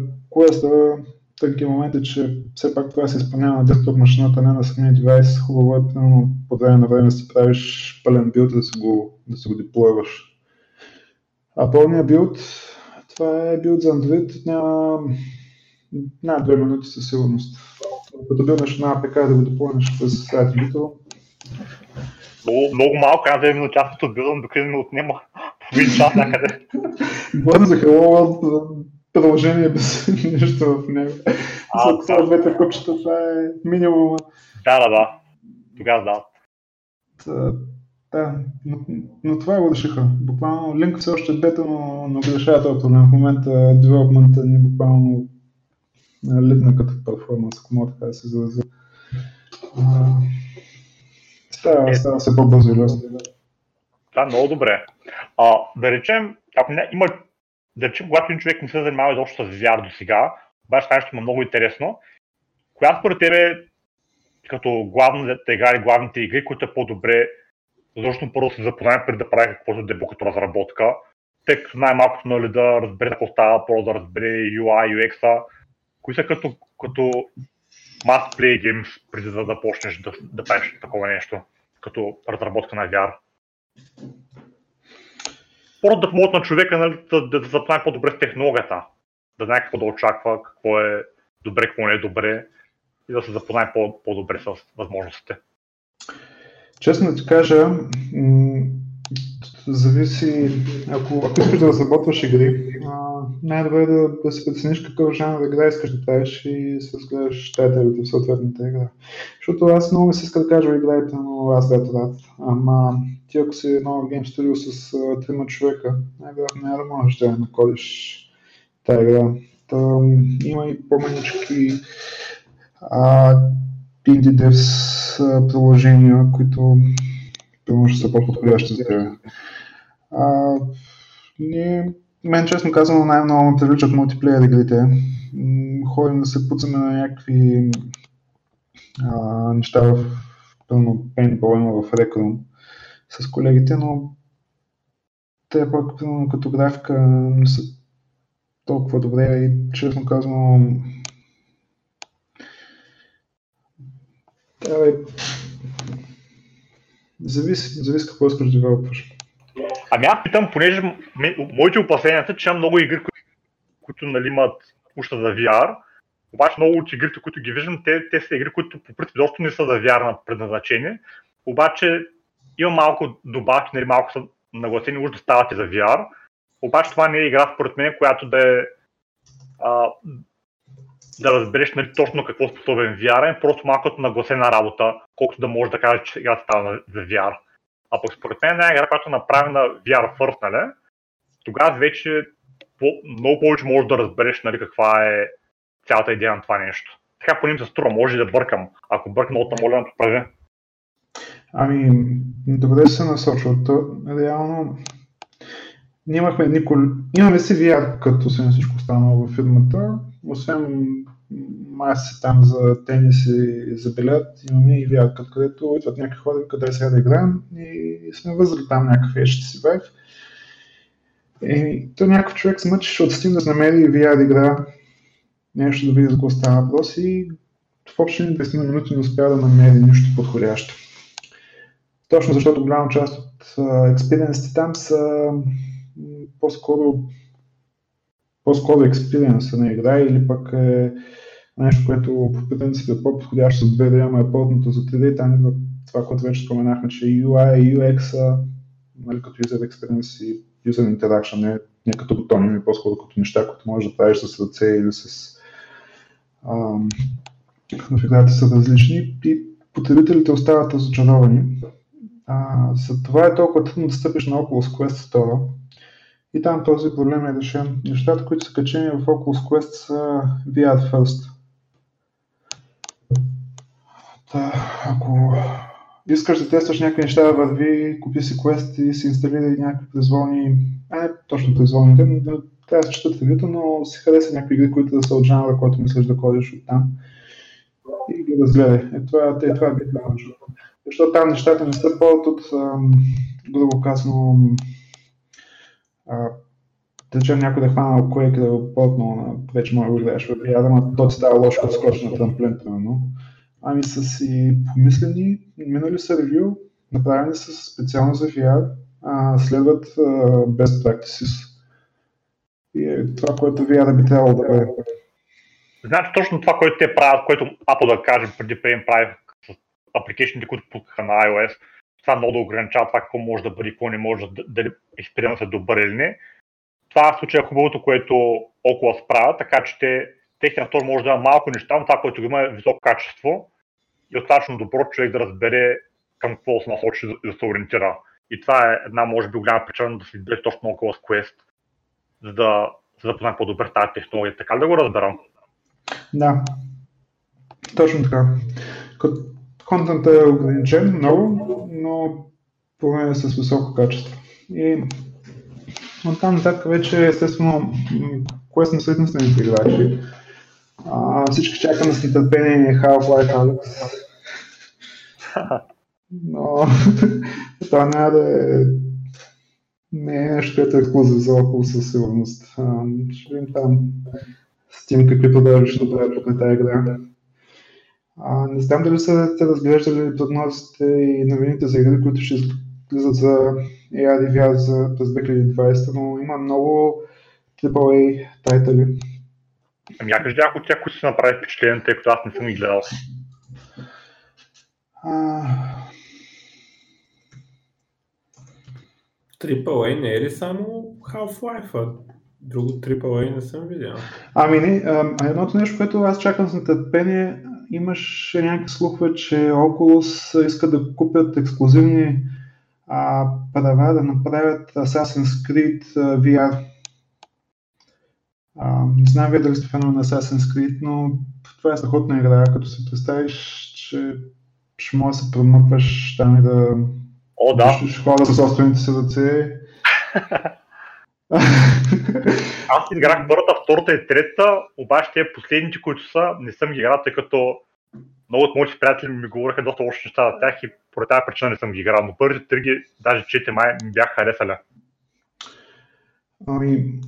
Quest такива моменти, че все пак това се изпълнява на десктоп машината, не на самия девайс. Хубаво е, примерно, по време на време си правиш пълен билд, да си го, да си го деплойваш. А пълният билд, това е билд за Android, няма над две минути със сигурност. Като билнеш на APK да го деплойнеш през сайта Bito. Много, много малко, една две минути, аз като билдам, докато ми отнема половин час някъде. World, продължение без нищо в него. А, За това двете купчета, това е минимума. Да, да, да. Тогава да. Та, да, но, но това го решиха. Буквално линк все още е бета, но, но го решава този проблем. В момента девелопмента ни буквално литна като перформанс, ако мога така да се изразя. Става, е, става се по-бързо и лесно. Да, много добре. А, да речем, ако не, има да речем, когато един човек не се занимава изобщо с VR до сега, обаче това нещо е много интересно. Коя според тебе, като главната игра или главните игри, които е по-добре, защото първо се запознаем преди да прави каквото дебо като разработка, тъй като най-малкото нали, да разбере какво става, просто да разбере UI, UX-а, кои са като, като must play games, преди да започнеш да, да правиш такова нещо, като разработка на VR? Просто да помогнат на човека нали, да, да, да запознае по-добре с технологията, да знае какво да очаква, какво е добре, какво не е добре и да се запознае по- по-добре с възможностите. Честно ти кажа, зависи, ако, ако искаш да разработваш игри, най-добре е да, да си прецениш какъв жанр игра искаш да правиш и се разгледаш тайтлите в съответната игра. Защото аз много се иска да кажа играйте, но аз да рад. Ама ти ако си едно гейм студио с трима човека, най-вероятно няма да можеш да накодиш тази игра. Та, има и по-манички indie devs приложения, които примерно ще са по-подходящи за тебе. Ние мен честно казано най-много ме привличат мултиплеер игрите. Ходим да се пуцаме на някакви а, неща в пълно пейнтбол има в Рекрум с колегите, но те пък като графика не са толкова добре и честно казано трябва зависи, зависи какво искаш да. Ами аз питам, понеже моите опасения са, че има много игри, които, които нали, имат уща за VR, обаче много от игрите, които ги виждам, те, те са игри, които по принцип доста не са за VR на предназначение, обаче има малко добавки, нали, малко са нагласени уж да стават и за VR, обаче това не е игра според мен, която да е а, да разбереш нали, точно какво способен VR, е просто малко нагласена работа, колкото да можеш да кажеш, че играта става за VR. А пък според мен една игра, която е направена VR First, нали, тогава вече по, много повече можеш да разбереш нали, каква е цялата идея на това нещо. Така поне се струва, може да бъркам. Ако бъркам, от моля прави. Ами, добре се насочва. Реално, ние имахме едни. Имаме си VR, като освен всичко останало в фирмата. Освен маси там за тенис и за билет, имаме и VR, където идват някакви хора, къде сега да играем и сме възли там някакъв HTC Vive. И то някакъв човек се мъчеше от Steam да намери VR игра, нещо да види за какво става въпрос и в общи 20 минути не успя да намери нищо подходящо. Точно защото голяма част от експириенсите там са по-скоро по-скоро експириенса на игра или пък е нещо, което по принцип е по-подходящо за 2D, ама е по-дното за 3D. Там идва това, което вече споменахме, че UI UX, нали, като user experience и user interaction, не, не като бутони, ами по-скоро като неща, които можеш да правиш с ръце или с ам, в играта са различни и потребителите остават разочаровани. А, за това е толкова трудно да стъпиш на Oculus Quest 2 и там този проблем е решен. Нещата, които са качени в Oculus Quest са VR First. Та, ако искаш да тестваш някакви неща върви, купи си Quest и си инсталирай някакви произволни, а не точно произволни, трябва да се четат ревюта, но си хареса някакви игри, които да са от жанра, който мислиш да ходиш от там и ги разгледай. Е, това, е, това е битва Защото там нещата не са повод от, грубо казано, да речем някой да хвана кое да го плотно на вече може да гледаш в VR, ама то ти става лошо като скочи на трамплин, примерно. Ами са си помислени, минали са ревю, направени са специално за VR, а, следват best practices. И е това, което VR би трябвало да бъде. Значи точно това, което те правят, което Apple да кажем преди преди прави апликейшните, които пускаха на iOS, това много да ограничава това какво може да бъде, какво не може, дали експериментът е добър или не. Това в случая е хубавото, което около справя, така че те, техният мотор може да има малко неща, но това, което го има е високо качество и достатъчно добро човек да разбере към какво се насочи да се ориентира. И това е една, може би, голяма причина да се избере точно около Quest, за да се запознае по-добре тази технология. Така да го разберам? Да, точно така. Контентът е ограничен много, но поне е с високо качество. И от там нататък вече, естествено, кое сме съединствените играчи. А, всички чакаме с нетърпение Half-Life Alex. Но това няма да е не е нещо, което е за около със сигурност. ще видим там Steam какви продажи ще правят на тази игра. А, не знам дали са те разглеждали прогнозите и новините за игри, които ще излизат за VR за през 2020, но има много AAA тайтали. Ами я кажи някои от тях, които са направи впечатление, тъй като аз не съм ги гледал. AAA не е ли само Half-Life? Друго AAA не съм видял. Ами не, а, едното нещо, което аз чакам с нетърпение, имаше някакви слухове, че Oculus иска да купят ексклюзивни а, права да направят Assassin's Creed VR. А, не знам вие дали сте фенове на Assassin's Creed, но това е страхотна игра, като се представиш, че ще може да се промъкваш там и да... О, да. Ще хора със собствените си ръце. Аз играх първата, втората и третата, обаче те последните, които са, не съм ги играл, тъй като много от моите приятели ми говориха доста лоши неща за тях и поради тази причина не съм ги играл, но първите три даже чете май, ми бяха харесали. Ами,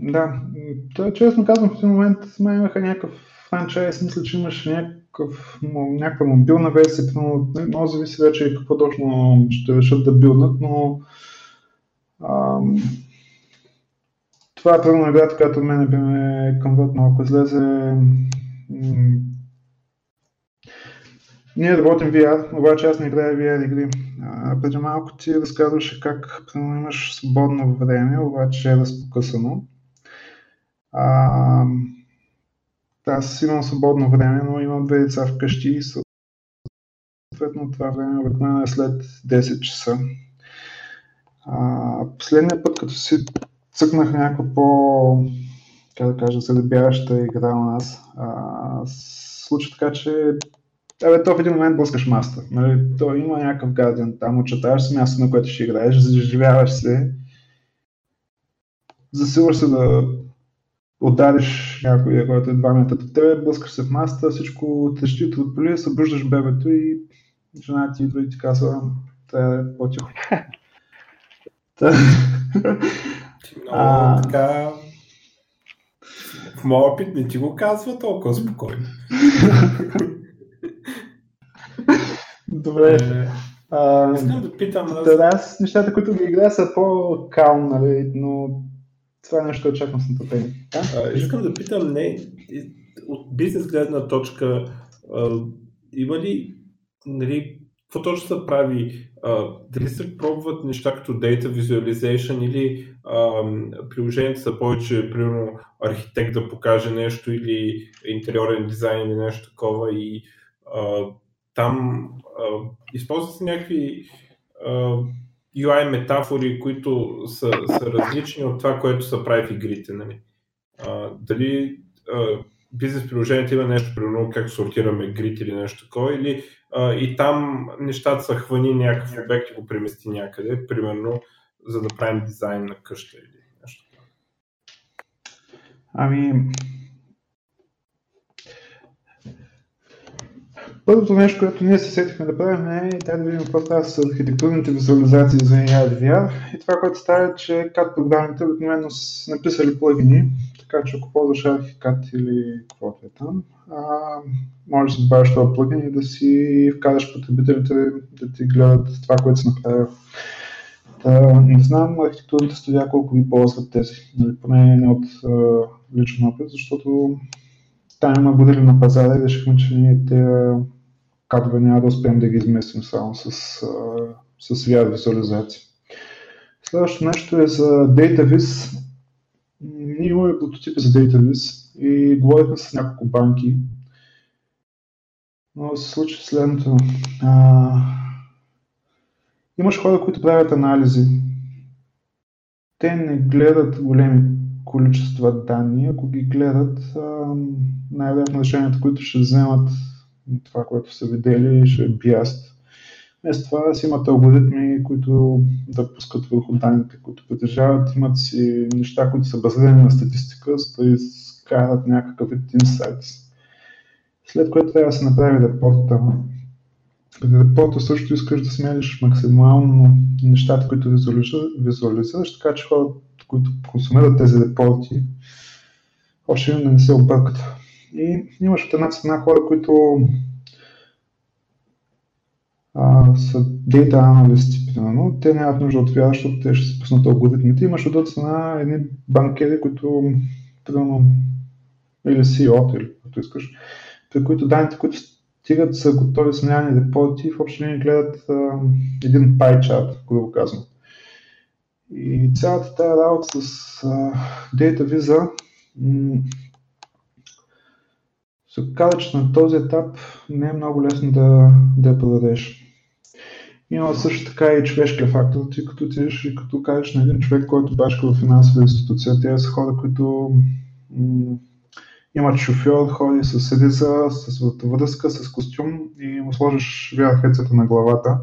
да, той, честно казвам, в този момент май имаха някакъв франчайз, мисля, че имаше някакъв, някаква мобилна версия, но може зависи вече какво точно ще решат да билнат, но това е първо играта, която мен би ме конвертнала. Ако излезе ние работим VR, обаче аз не играя VR игри. А, преди малко ти разказваше как имаш свободно време, обаче е разпокъсано. А, аз имам свободно време, но имам две деца вкъщи и съответно това време обикновено е след 10 часа. Последния път, като си цъкнах някаква по, как да кажа, залебяваща игра у нас, а, случва така, че Абе, то в един момент блъскаш маста. Нали? То има някакъв гаден там, очетаваш се място, на което ще играеш, заживяваш се, засилваш се да удариш някой, който е 2 метра от тебе, блъскаш се в маста, всичко тъщи от поли, събуждаш бебето и жена ти идва и ти казва, трябва да е по-тихо. Много така... В моя опит не ти го казва толкова спокойно. Добре. Е, А, Искам да питам... аз- да, аз нещата, които ги играя са по-калм, нали, но това е нещо, което очаквам с нетърпение. Да? А, Искам да питам, не, от бизнес гледна точка, а, има ли, нали, какво точно се прави? А, дали се пробват неща като Data Visualization или а, приложението са повече, примерно, архитект да покаже нещо или интериорен дизайн или нещо такова и а, там а, използват се някакви а, UI метафори, които са, са различни от това, което се прави в игрите. Нали? А, дали а, бизнес приложението има нещо, примерно как сортираме грид или нещо такова, или и там нещата са хвани някакъв обект и го премести някъде, примерно за да правим дизайн на къща или нещо. Ами, Първото нещо, което ние се сетихме да правим е да видим какво става с архитектурните визуализации за AR VR. И това, което става е, че CAD програмите обикновено са написали плагини, така че ако ползваш ArchiCAD или каквото е там, а, можеш да добавиш този плагин и да си вкараш потребителите да ти гледат това, което си направил. Та, не знам архитектурните студия колко ги ползват тези, нали, поне не от а, личен опит, защото там има години на пазара и решихме, че ние тези кадрове няма да успеем да ги изместим само с, с VR визуализация. Следващото нещо е за DataVis. Ние имаме прототипи за DataVis и говорихме с няколко банки. Но се случи следното. А, имаш хора, които правят анализи. Те не гледат големи количества данни, ако ги гледат, най-вероятно решенията, които ще вземат това, което са видели, ще е биаст. Вместо това си имат алгоритми, които да пускат върху данните, които притежават, имат си неща, които са базирани на статистика, за да изкарат някакъв вид инсайтс. След което трябва да се направи репорта. При репорта също искаш да смениш максимално нещата, които визуализираш, така че хората, които консумират тези репорти, още не се объркат. И имаш от една страна хора, които а, са data аналисти, примерно. Те нямат нужда от VR, защото те ще се пуснат алгоритмите. Имаш от страна едни банкери, които, примерно, или CEO, или каквото искаш, при които данните, които стигат, са готови смяни репорти, в общи линии гледат а, един chart, грубо казвам. И цялата тази работа с а, Data Visa м- се оказа, че на този етап не е много лесно да, да я продадеш. Има също така и човешкия фактор, ти като отидеш и като кажеш на един човек, който башка в финансова институция, те са хора, които м- имат шофьор, ходи с редица, с връзка, с костюм и му сложиш VR на главата.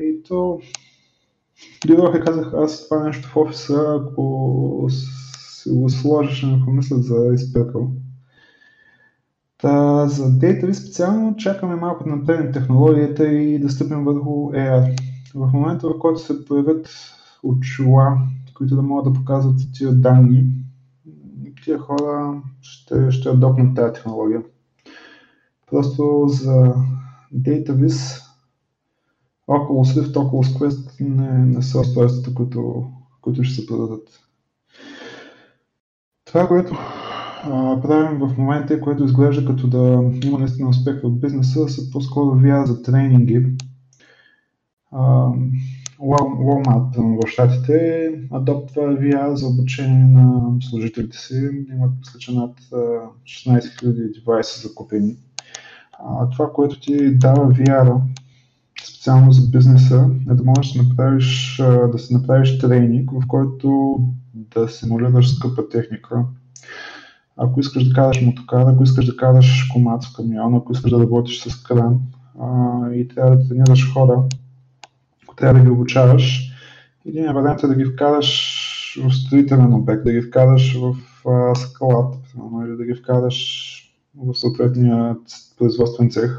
И то Дойдох и казах, аз това нещо в офиса, ако си го сложиш, ме помислят за изпекал. Та, за DataVis специално чакаме малко да напреднем технологията и да стъпим върху AR. В момента, в който се появят очила, които да могат да показват тия данни, тия хора ще, ще адопнат тази технология. Просто за DataVis около Swift, около Quest не, не са устройствата, които, които ще се продадат. Това, което правим в момента, което изглежда като да има наистина успех в бизнеса, са по-скоро VR за тренинги. Walmart в щатите адоптва VR за обучение на служителите си. Имат, мисля, над 16 000 девайса закупени. Това, което ти дава VR, специално за бизнеса, е да можеш да направиш, да си направиш тренинг, в който да симулираш скъпа техника, ако искаш да караш мотокар, ако искаш да караш комат в камион, ако искаш да работиш с кран а, и трябва да тренираш хора, ако трябва да ги обучаваш, един вариант е да ги вкараш в строителен обект, да ги вкараш в а, склад, или да ги вкараш в съответния производствен цех,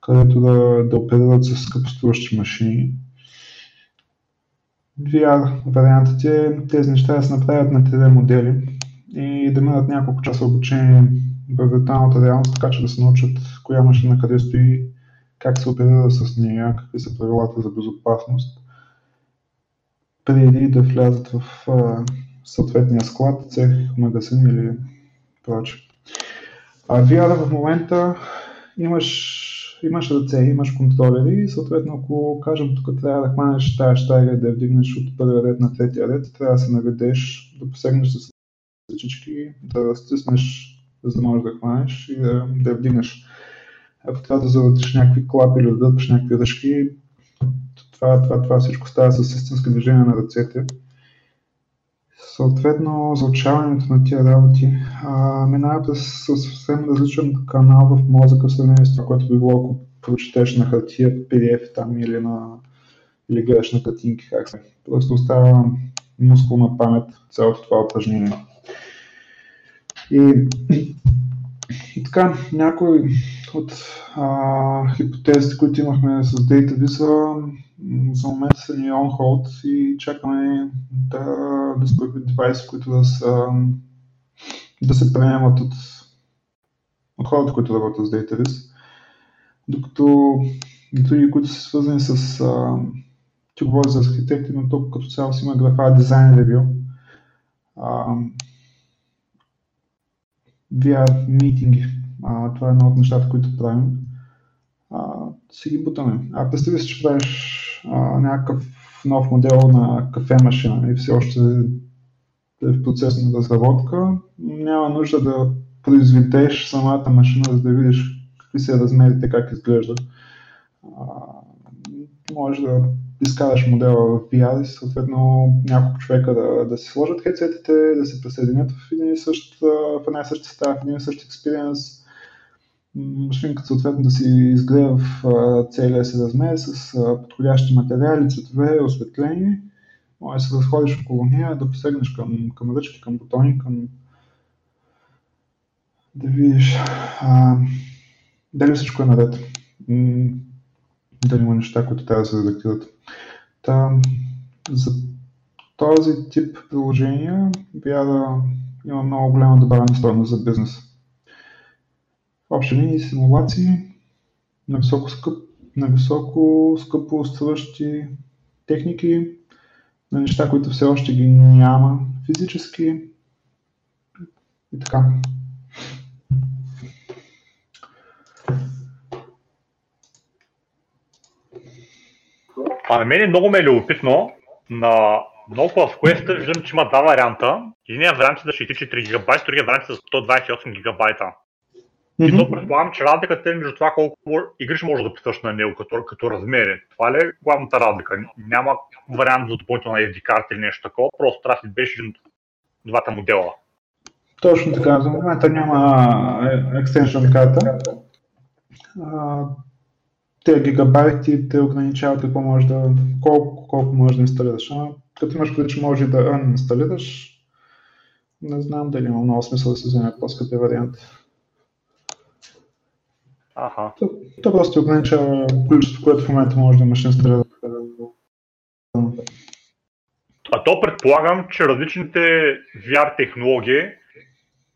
където да, да оперират с скъпоструващи машини. VR вариантите, тези неща да се направят на 3D модели и да минат няколко часа обучение в виртуалната реалност, така че да се научат коя машина къде стои, как се оперира с нея, какви са правилата за безопасност, преди да влязат в а, съответния склад, цех, магазин или прочее. А VR в момента имаш, имаш ръце, имаш контролери и съответно ако кажем тук трябва да хванеш тази штайга и да я вдигнеш от първия ред на третия ред, трябва да се наведеш, да посегнеш с ръчички, да стиснеш, за да можеш да хванеш и да, да я вдигнеш. Ако трябва да завъртиш някакви клапи или да дърпаш някакви ръжки, това, това, това всичко става с истински движение на ръцете. Съответно, за учаването на тия работи а, минава през съвсем различен канал в мозъка в сравнение с това, което би било, ако прочетеш на хартия PDF там или, на, или гледаш на картинки как се. Просто остава мускулна памет цялото това упражнение. И, и така, някои от а, хипотезите, които имахме с DataVisa, за момента са ни on hold и чакаме да, да появят девайси, които да, са, да се приемат от, от хората, които работят с DataVis. Докато други, които са свързани с ти говори за архитекти, но тук като цяло си има графа Design Review. VR митинги. това е едно от нещата, които правим. А, си ги бутаме. А представи си, че правиш а, някакъв нов модел на кафе машина и все още е в процес на разработка, няма нужда да произведеш самата машина, за да видиш какви са размерите, как изглежда. А, може да изкараш модела в VR и съответно няколко човека да, да си сложат хедсетите, да се присъединят в един същ, в една и съща стая, в един и същ експириенс, машинката съответно да си изгледа в целия си размер с подходящи материали, цветове, осветление. Може да се разходиш около нея, да посегнеш към, към ръчки, към бутони, към да видиш а, дали всичко е наред. Дали има неща, които трябва да се редактират. Та, за този тип приложения вяра има много голяма добавена стойност за бизнес общи линии симулации на високо, скъп, на високо скъпо струващи техники, на неща, които все още ги няма физически и така. А на мен е много ме е любопитно. На много Oculus Quest виждам, че има два варианта. Единият вариант е за 64 гигабайта, другия вариант е за 128 гигабайта. Mm-hmm. И то предполагам, че разликата е между това колко игри ще може да писаш на него като, като размери. Това ли е главната разлика? Няма вариант за допълнителна SD карта или нещо такова, просто трябва да беше един от двата модела. Точно така, за момента няма екстеншън карта. Те гигабайти те ограничават какво може да, колко, колко може да инсталираш. А, като имаш преди, че може да инсталираш, не знам дали има много смисъл да се вземе по-скъпия вариант. Аха. То, то просто ограничава количеството, което в момента може да имаш инсталирано. А то предполагам, че различните VR технологии,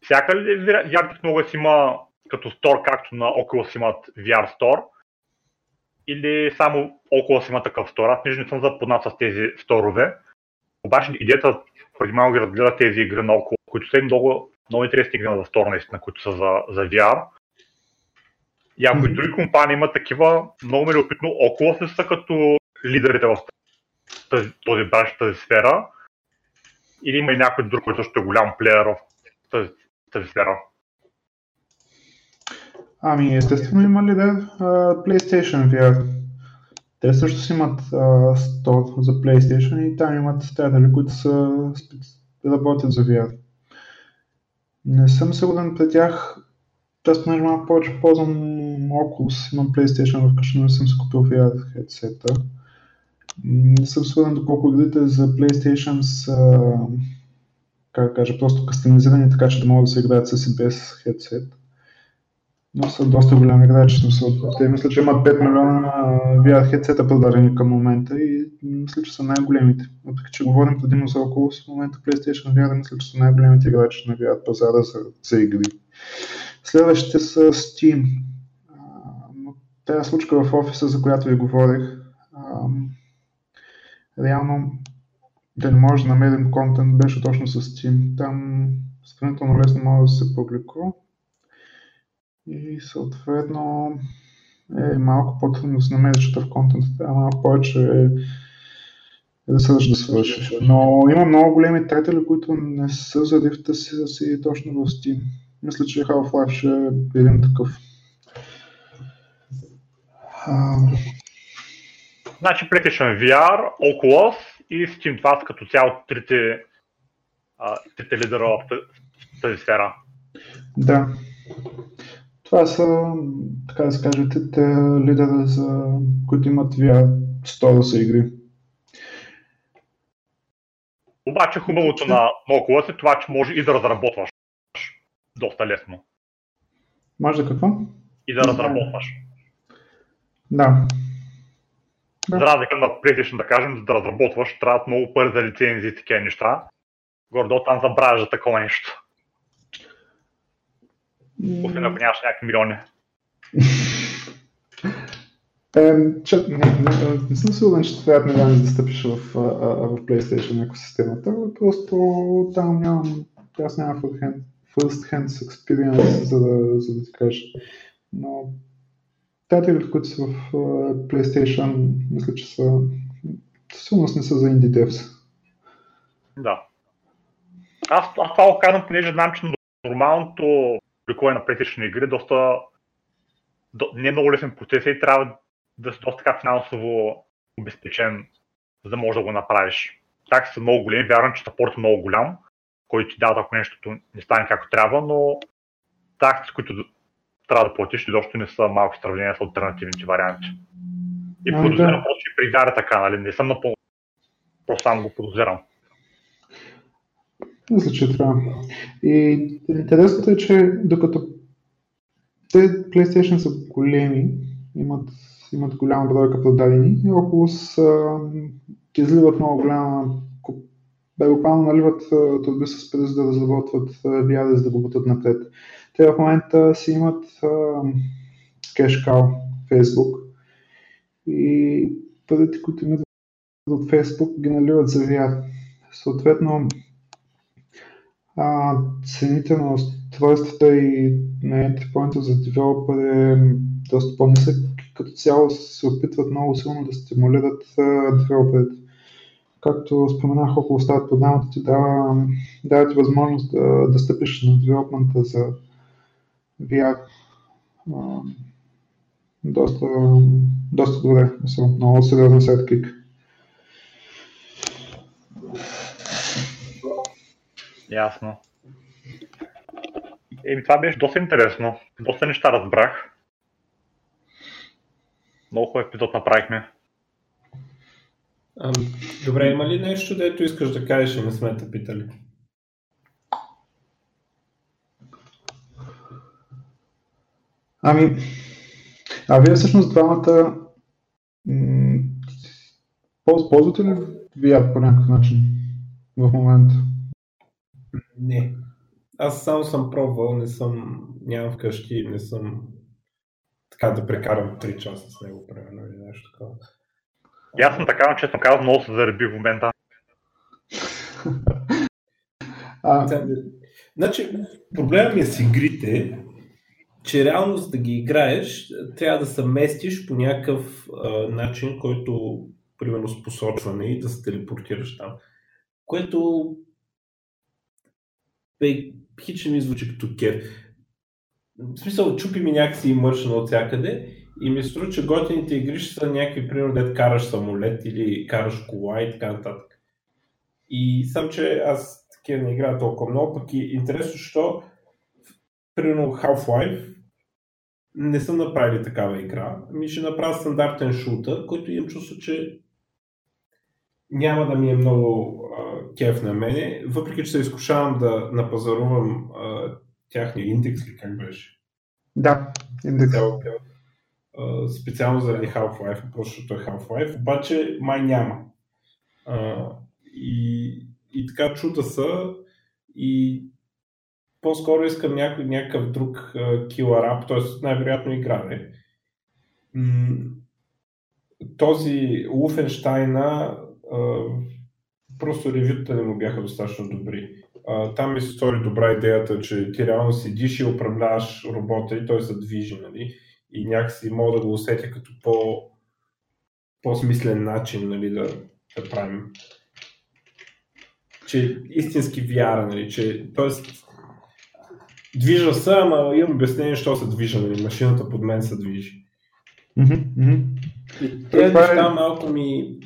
всяка ли VR технология си има като стор, както на Oculus имат VR Store, или само Oculus има такъв стор. Аз не съм запознат с тези сторове. Обаче идеята, преди малко ги разгледа тези игри на Oculus, които са много, много интересни игри за стор, наистина, които са за, за VR. И ако и други компании имат такива, много ме е опитно около се са като лидерите в тази, този бранш, тази сфера. Или има и някой друг, който също е голям плеер в тази, тази сфера. Ами, естествено има лидер uh, PlayStation VR. Те също си имат uh, стор за PlayStation и там имат страдали, които са, работят за VR. Не съм сигурен при тях. Аз понеже малко повече ползвам Oculus, имам PlayStation вкъщи, но не съм си купил VR headset Не съм сигурен доколко игрите за PlayStation са, как да кажа, просто кастомизирани, така че да могат да се играят с и без headset но са доста големи играчи. Смисъл. Те мисля, че имат 5 милиона VR хедсета продадени към момента и мисля, че са най-големите. Въпреки, че говорим предимно за около в момента PlayStation VR, мисля, че са най-големите играчи на VR пазара за, за игри. Следващите са Steam. Тая случка в офиса, за която ви говорих, реално да не може да намерим контент беше точно с Steam. Там сравнително лесно може да се публикува и съответно е малко по-трудно да се намери в контент, трябва малко повече е, да съдъж да свършиш. Но има много големи тайтли, които не са за рифта си, да си точно в Steam. Мисля, че Half-Life ще е един такъв. А... Значи PlayStation VR, Oculus и Steam. Това са като цяло трите, трите лидера в тази сфера. Да. Това са, така да се каже, те лидера, за които имат VR 100 да са игри. Обаче хубавото на Oculus е това, че може и да разработваш доста лесно. Може да какво? И да разработваш. Да. да. За разлика на PlayStation, да кажем, за да разработваш, трябва много пари за лицензии и такива неща. Гордо там забравяш за такова нещо. Освен ако нямаш някакви милиони. Е, че, не, не, не, съм сигурен, че трябва да стъпиш в, в, в PlayStation екосистемата. Просто там нямам, аз нямам first hand, experience, за да, за да ти кажа. Но тайтлите, които са в PlayStation, мисля, че са сигурно не са за indie devs. Да. Аз, аз това го казвам, понеже знам, че нормалното публикуване на PlayStation игри, доста до, не е много лесен процес и трябва да си доста така финансово обезпечен, за да можеш да го направиш. Такси са много големи, вярвам, че сапорт е много голям, който ти дава, ако нещо не стане както трябва, но такси, които трябва да платиш, изобщо не са малки сравнения с альтернативните варианти. И подозирам да. просто и при така, нали? Не съм напълно. Просто само го подозирам. Мисля, че трябва. И интересното е, че докато те PlayStation са големи, имат, имат голяма бройка продадени и Oculus изливат много голяма бе буквално наливат труби с през да разработват VR, за да го бутат напред. Те в момента си имат кешкал Facebook и парите, които имат от Facebook, ги наливат за VR. Съответно, а, цените на устройствата и на entry за девелопър е доста по-нисък. Като цяло се опитват много силно да стимулират девелоперите. Както споменах, около стат програмата ти дава, дава ти възможност да, да стъпиш на девелопмента за VR. А, доста, доста добре, много сериозен сайткик. Ясно. Еми, това беше доста интересно. Доста неща разбрах. Много хубав епизод направихме. А, добре, има ли нещо, дето искаш да кажеш и не сме те питали? Ами, а вие всъщност двамата м- ползвате ли VR по някакъв начин в момента? Не. Аз само съм пробвал, не съм, нямам вкъщи, не съм така да прекарам 3 часа с него, примерно, или нещо такова. И аз съм така, честно казвам, много се зареби в момента. а... Значи, проблемът ми е с игрите, че реално за да ги играеш, трябва да се местиш по някакъв а, начин, който, примерно с посочване и да се телепортираш там. Което бе, хич ми звучи като кеф. В смисъл, чупи ми някакси мършна от всякъде и ми струва, че готините игри ще са някакви, примерно, дет караш самолет или караш кола и така нататък. И сам, че аз такива не играя толкова много, пък и интересно, що примерно Half-Life, не са направили такава игра, ми ще направя стандартен шутър, който имам чувство, че няма да ми е много а, кеф на мене, въпреки че се изкушавам да напазарувам а, тяхния индекс или как беше. Да, индекс. А, специално заради Half-Life, защото е Half-Life, обаче май няма. А, и, и така чуда са и по-скоро искам някой, някакъв друг килър ап, т.е. най-вероятно игра. Не? този Просто ревютата не му бяха достатъчно добри. А, там ми се стори добра идеята, че ти реално седиш и управляваш робота и той се движи, нали? И някакси мога да го усетя като по, по-смислен начин, нали, да, да правим. Че истински вяра, нали, че, т.е. движа се, ама имам обяснение, що се движа, нали, машината под мен се движи. Mm-hmm. И тези неща малко ми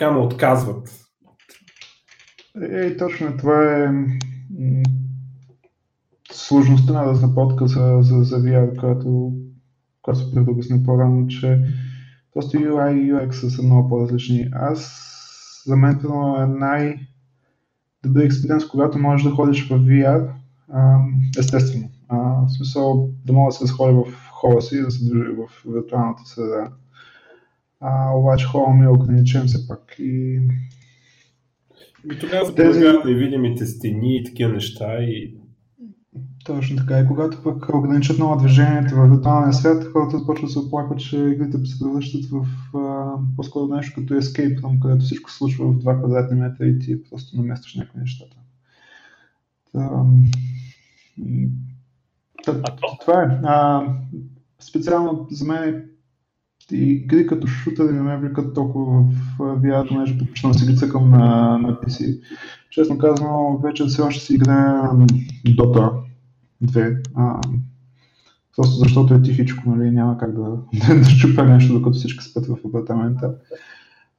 така ме отказват. Е, точно това е сложността на разработка за, за, за VR, която, която се предобясни по-рано, че просто UI и UX са много по-различни. Аз, за мен е най-добър експириенс, когато можеш да ходиш в VR, естествено. В смисъл да мога да се разходя в хола си и да се движи в виртуалната среда. А, обаче хола ми е ограничен все пак. И... И тогава тези... невидимите стени и такива неща и точно така. И когато пък ограничат много движението в виртуалния свят, хората започват да се оплакват, че игрите се превръщат в а, по-скоро нещо като escape room, където всичко се случва в 2 квадратни метра и ти просто наместваш някакви нещата. Та, та, това е. А, специално за мен игри като шутър не ме вликат толкова в VR, понеже предпочитам да си ги цъкам на, на PC. Честно казано, вече все още си играя Dota 2. А, просто защото е тихичко, нали, няма как да, да щупя нещо, докато всички спят в апартамента.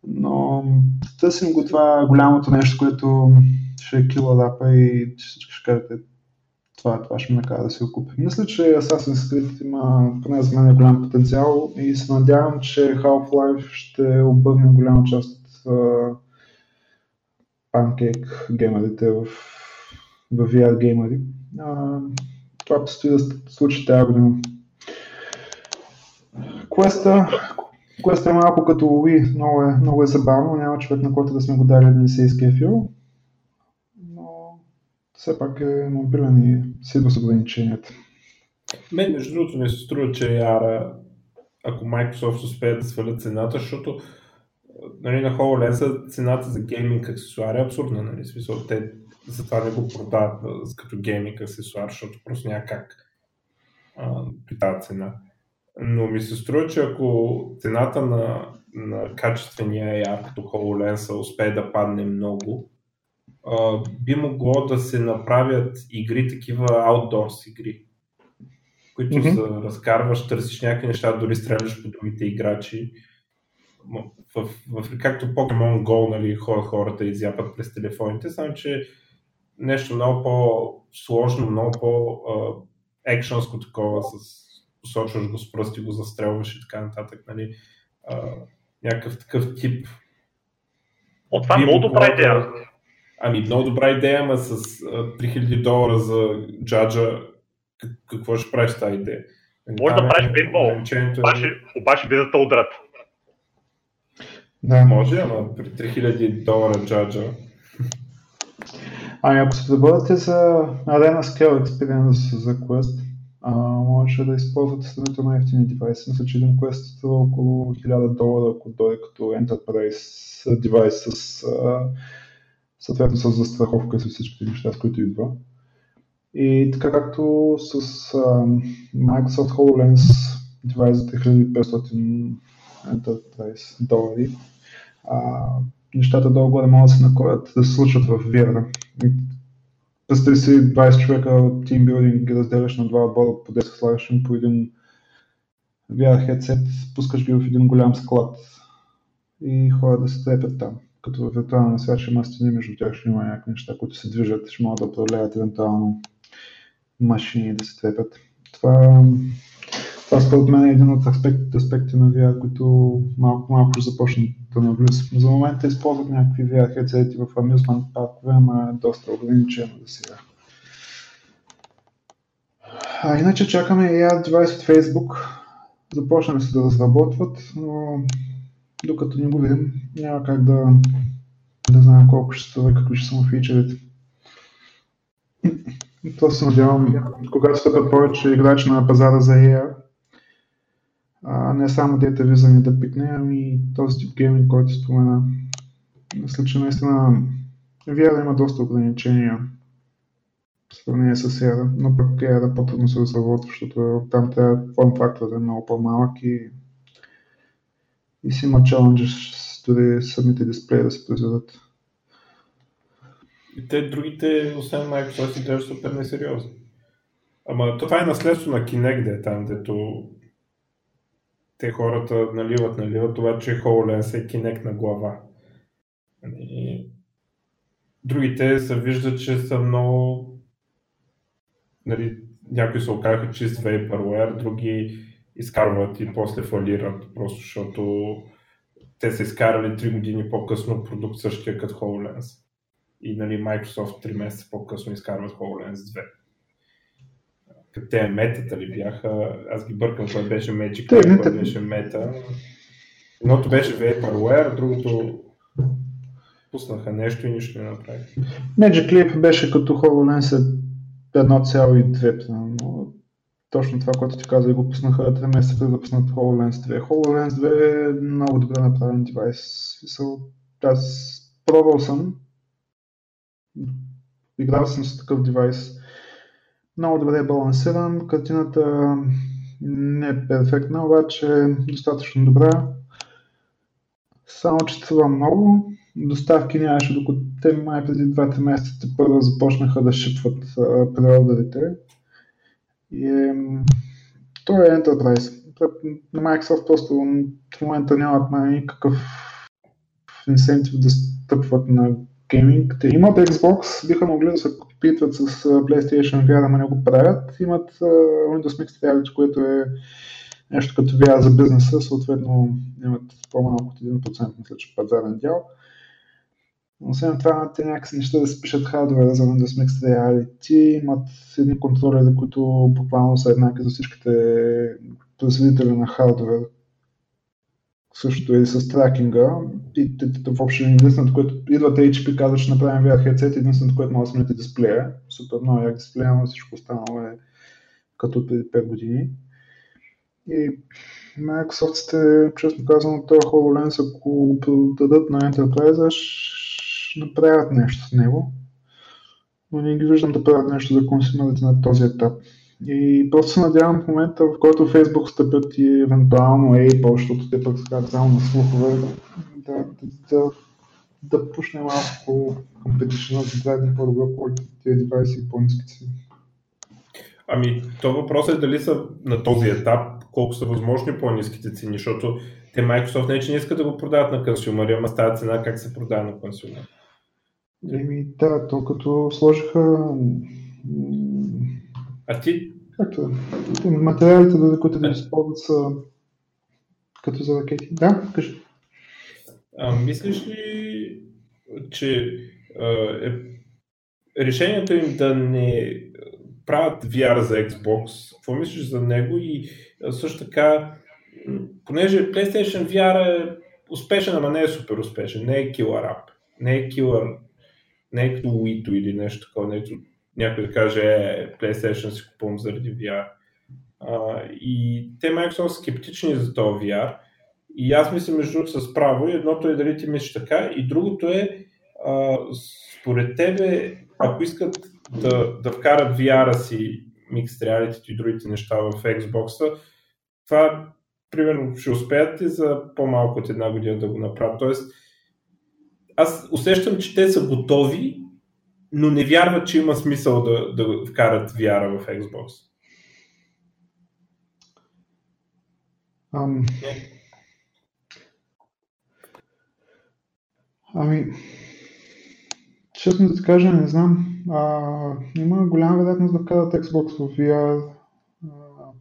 Но търсим го това голямото нещо, което ще е кила лапа и всички ще кажете, това, това ще ме накара да си го купя. Мисля, че Assassin's Creed има поне за мен е голям потенциал и се надявам, че Half-Life ще обърне голяма част от Pancake геймерите в, в VR геймери. Това предстои да случи тази година. Квеста, Квеста е малко като Wii, много е, много е забавно, няма човек на който да сме го дали да не се изкефил все пак е мобилен и си с ограниченията. Мен, между другото, не се струва, че AR, ако Microsoft успее да свалят цената, защото нали, на HoloLens цената за гейминг аксесуар е абсурдна. Нали? Смисъл, те затова не го продават като гейминг аксесуар, защото просто няма как при тази цена. Но ми се струва, че ако цената на, на качествения AR като HoloLens успее да падне много, би могло да се направят игри, такива outdoors игри, които mm-hmm. са разкарваш, търсиш някакви неща, дори стреляш по другите играчи. В, в, в, както Pokemon Go, нали, хората изяпат през телефоните, само че нещо много по-сложно, много по-екшанско такова, с посочваш го с пръсти, го застрелваш и така нататък. Нали. А, някакъв такъв тип. От това е много добра идея. Ами, много добра идея, ама с 3000 долара за джаджа, какво ще правиш тази идея? Може да правиш пейнтбол, е- обаче, обаче би да. Може, ама при 3000 долара джаджа. Ами ако се добавяте за Arena Scale Experience за Quest, а, може да използвате сравнително ефтини девайси. Мисля, че един Quest струва около 1000 долара, ако дойде като Enterprise девайс с а, съответно с застраховка с всичките неща, с които идва. И така както с uh, Microsoft HoloLens девайс за 3500 Enterprise долари, uh, нещата долу-горе могат да се накорят, да се случват в VR. Представи си 20 човека от тимбилдинг ги разделяш на два отбора по 10 слагаш по един VR headset, пускаш ги в един голям склад и хора да се трепят там като в виртуалния свят ще има стени, между тях ще има някакви неща, които се движат, ще могат да управляват евентуално машини да се трепят. Това, това според мен е един от аспектите, аспекти на VR, които малко малко ще започнат да навлизат. За момента използват някакви VR headset в amusement паркове, ама е доста ограничено за сега. А иначе чакаме AR девайс от Facebook. Започнали се да разработват, но докато не го видим, няма как да, да знаем колко ще струва и какви ще са му фичерите. Това се надявам, когато стъпят повече играчи на пазара за AR, а не само дете визани да пикне, ами този тип гейминг, който спомена. Мисля, че наистина VR има доста ограничения в сравнение с AR, но пък AR по-трудно се разработва, защото там трябва форм факторът е много по-малък и, и си има чаленджи дори самите дисплеи да се произведат. И те другите, освен Microsoft, изглеждат супер несериозни. Ама това е наследство на Kinect, де, там, дето те хората наливат, наливат, това, че HoloLens е Kinect на глава. И другите се виждат, че са много нали, някои се оказаха чист vaporware, други изкарват и после фалират, просто защото те са изкарали 3 години по-късно продукт същия като HoloLens. И нали, Microsoft 3 месеца по-късно изкарват HoloLens 2. Като те метата ли бяха, аз ги бъркам, кой беше Magic, кой беше мета. Едното беше Vaporware, другото пуснаха нещо и нищо не направи. Magic Leap беше като HoloLens 1,2, но точно това, което ти каза, и го пуснаха 3 месеца да пуснат HoloLens 2. HoloLens 2 е много добре направен девайс. Аз пробвал съм, играл съм с такъв девайс. Много добре е балансиран, картината не е перфектна, обаче е достатъчно добра. Само, че струва много. Доставки нямаше, докато те май преди 2-3 месеца първо започнаха да шипват преордерите. И той е Enterprise. На Microsoft просто в момента нямат никакъв инсентив да стъпват на гейминг. Те имат Xbox, биха могли да се опитват с PlayStation VR, ама не го правят. Имат Windows Mixed Reality, което е нещо като VR за бизнеса, съответно имат по-малко от 1% мисля, че пазарен дял. Освен това, те някакси неща да се пишат хардвера за Windows Mixed Reality, имат едни контролери, които буквално са еднакви за всичките производители на хардвер. Също и с тракинга. И въобще единственото, което идват HP, казва, че направим VR headset, единственото, което може да смените дисплея. Супер много як дисплея, но всичко останало е като преди 5 години. И Microsoft, честно казано, този HoloLens, ако дадат на Enterprise, ще направят нещо с него. Но не ги виждам да правят нещо за консумерите на този етап. И просто се надявам в момента, в който Facebook стъпят и евентуално Apple, защото те пък така само на слухове, да, да, да, да пушне малко competition, да даде по-добро колите тези девайси и по-низки цени. Ами, то въпрос е дали са на този етап, колко са възможни по-низките цени, защото те Microsoft не е, че не искат да го продават на консюмери, ама става цена как се продава на консюмер. Еми, да, то като сложиха а ти? Както е. Материалите, които да използват са като за ракети. Да, кажи. А, мислиш ли, че а, е, решението им да не правят VR за Xbox, какво мислиш за него и също така, понеже PlayStation VR е успешен, ама не е супер успешен, не е killer app, не е killer, не е като Wii или нещо такова, нещо някой да каже, е, PlayStation си купувам заради VR. А, и те Microsoft скептични за този VR. И аз мисля между другото с право. Едното е дали ти мислиш така, и другото е, а, според тебе, ако искат да, да вкарат VR-а си, Mixed Reality и другите неща в Xbox, това примерно ще успеят ли за по-малко от една година да го направят. Тоест, аз усещам, че те са готови но не вярват, че има смисъл да, да вкарат VR в Xbox. Ам... Ами, честно да ти кажа, не знам. а, има голяма вероятност да вкарат Xbox в VR,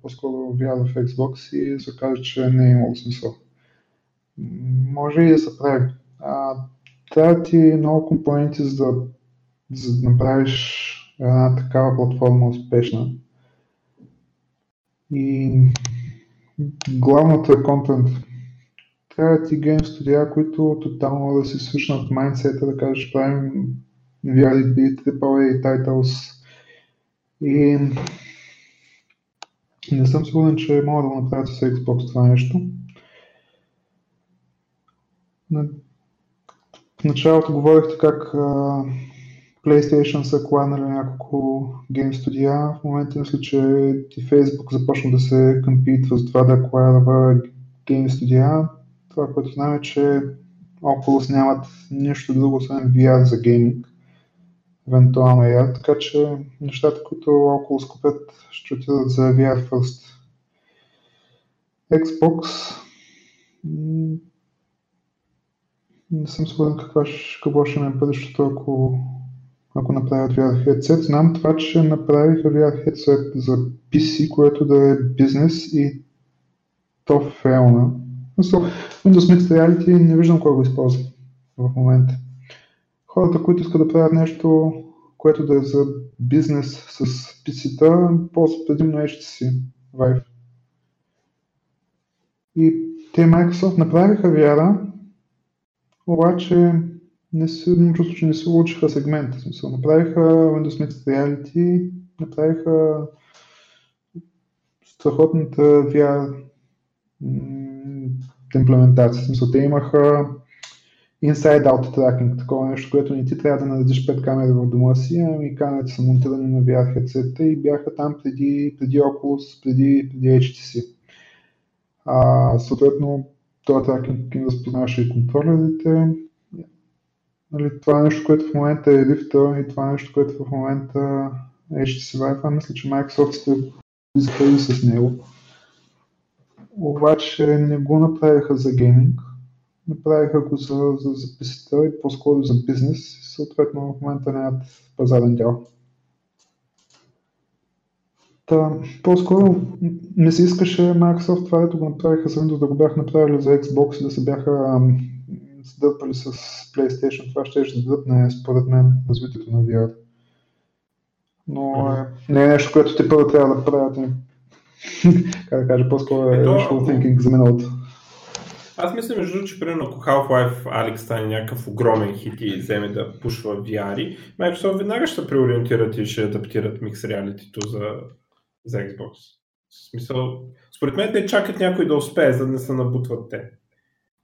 по-скоро VR в Xbox и се каже, че не е имало смисъл. Може и да се прави. А, трябва ти много компоненти, за да, за да направиш една такава платформа успешна. И главното е контент. Трябва ти гейм студия, които тотално да си свършнат майндсета, да кажеш, правим VRDB, AAA titles и не съм сигурен, че мога да го направя с Xbox това нещо. В началото говорихте как PlayStation са кланали няколко гейм студия. В момента мисля, че и Facebook започна да се компитва с това да аквайрва гейм студия. Това, което знам е, че Oculus нямат нищо друго, освен VR за гейминг. Евентуално AR, така че нещата, които Oculus купят, ще отидат за VR First. Xbox не съм сигурен каква, какво ще е бъдещето, ако ако направят VR headset. Знам това, че направиха VR headset за PC, което да е бизнес и то в реална. Windows Mixed Reality не виждам кой го използва в момента. Хората, които искат да правят нещо, което да е за бизнес с PC-та, ползват предимно HTC Vive. И те Microsoft направиха VR, обаче не се, чувство, че не се улучиха сегмента. Смисъл, направиха Windows Mixed Reality, направиха страхотната VR имплементация. В смисъл, те имаха inside-out tracking, такова нещо, което не ти трябва да наредиш 5 камери в дома си, ами камерите са монтирани на VR headset и бяха там преди, преди Oculus, преди, преди HTC. А, съответно, този тракинг им разпознаваше и контролерите, Нали, това е нещо, което в момента е лифта и това е нещо, което в момента е HTC Vive. Мисля, че Microsoft сте изпали с него. Обаче не го направиха за гейминг. Направиха го за, за записата и по-скоро за бизнес. И съответно в момента нямат пазарен дял. Та, по-скоро не се искаше Microsoft това, да го направиха за Windows, да го бяха направили за Xbox и да се бяха се дърпали с PlayStation, това ще ще дръпне, според мен, развитието на VR. Но е, не е нещо, което те първо трябва да правят. как да кажа, по-скоро е wishful thinking за миналото. Аз мисля, между че примерно ако Half-Life Alex стане някакъв огромен хит и вземе да пушва VR, Microsoft веднага ще преориентират и ще адаптират Mix Reality за, за Xbox. В смисъл, според мен те чакат някой да успее, за да не се набутват те.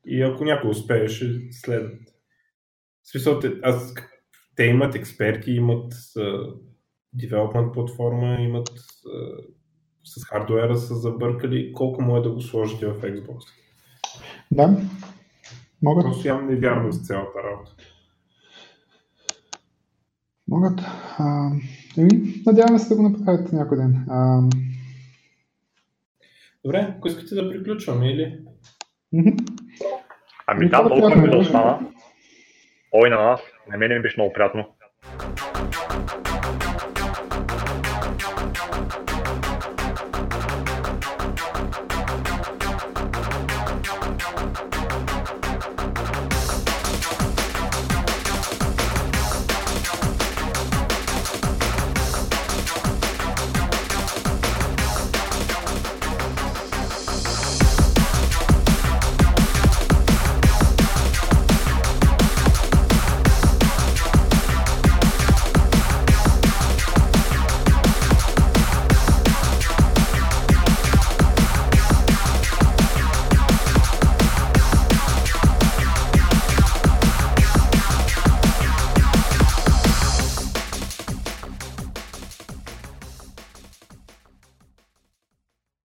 И ако някой успее, ще следват. В смисъл, те, аз, те имат експерти, имат development платформа, имат uh, с хардуера са забъркали, колко му е да го сложите в Xbox. Да, могат. Просто вярвам с цялата работа. Могат. А, еми, надяваме се да го направят някой ден. А... Добре, ако искате да приключваме или? Ами да, много ми да остана. Ой на нас, на мен ми беше много приятно.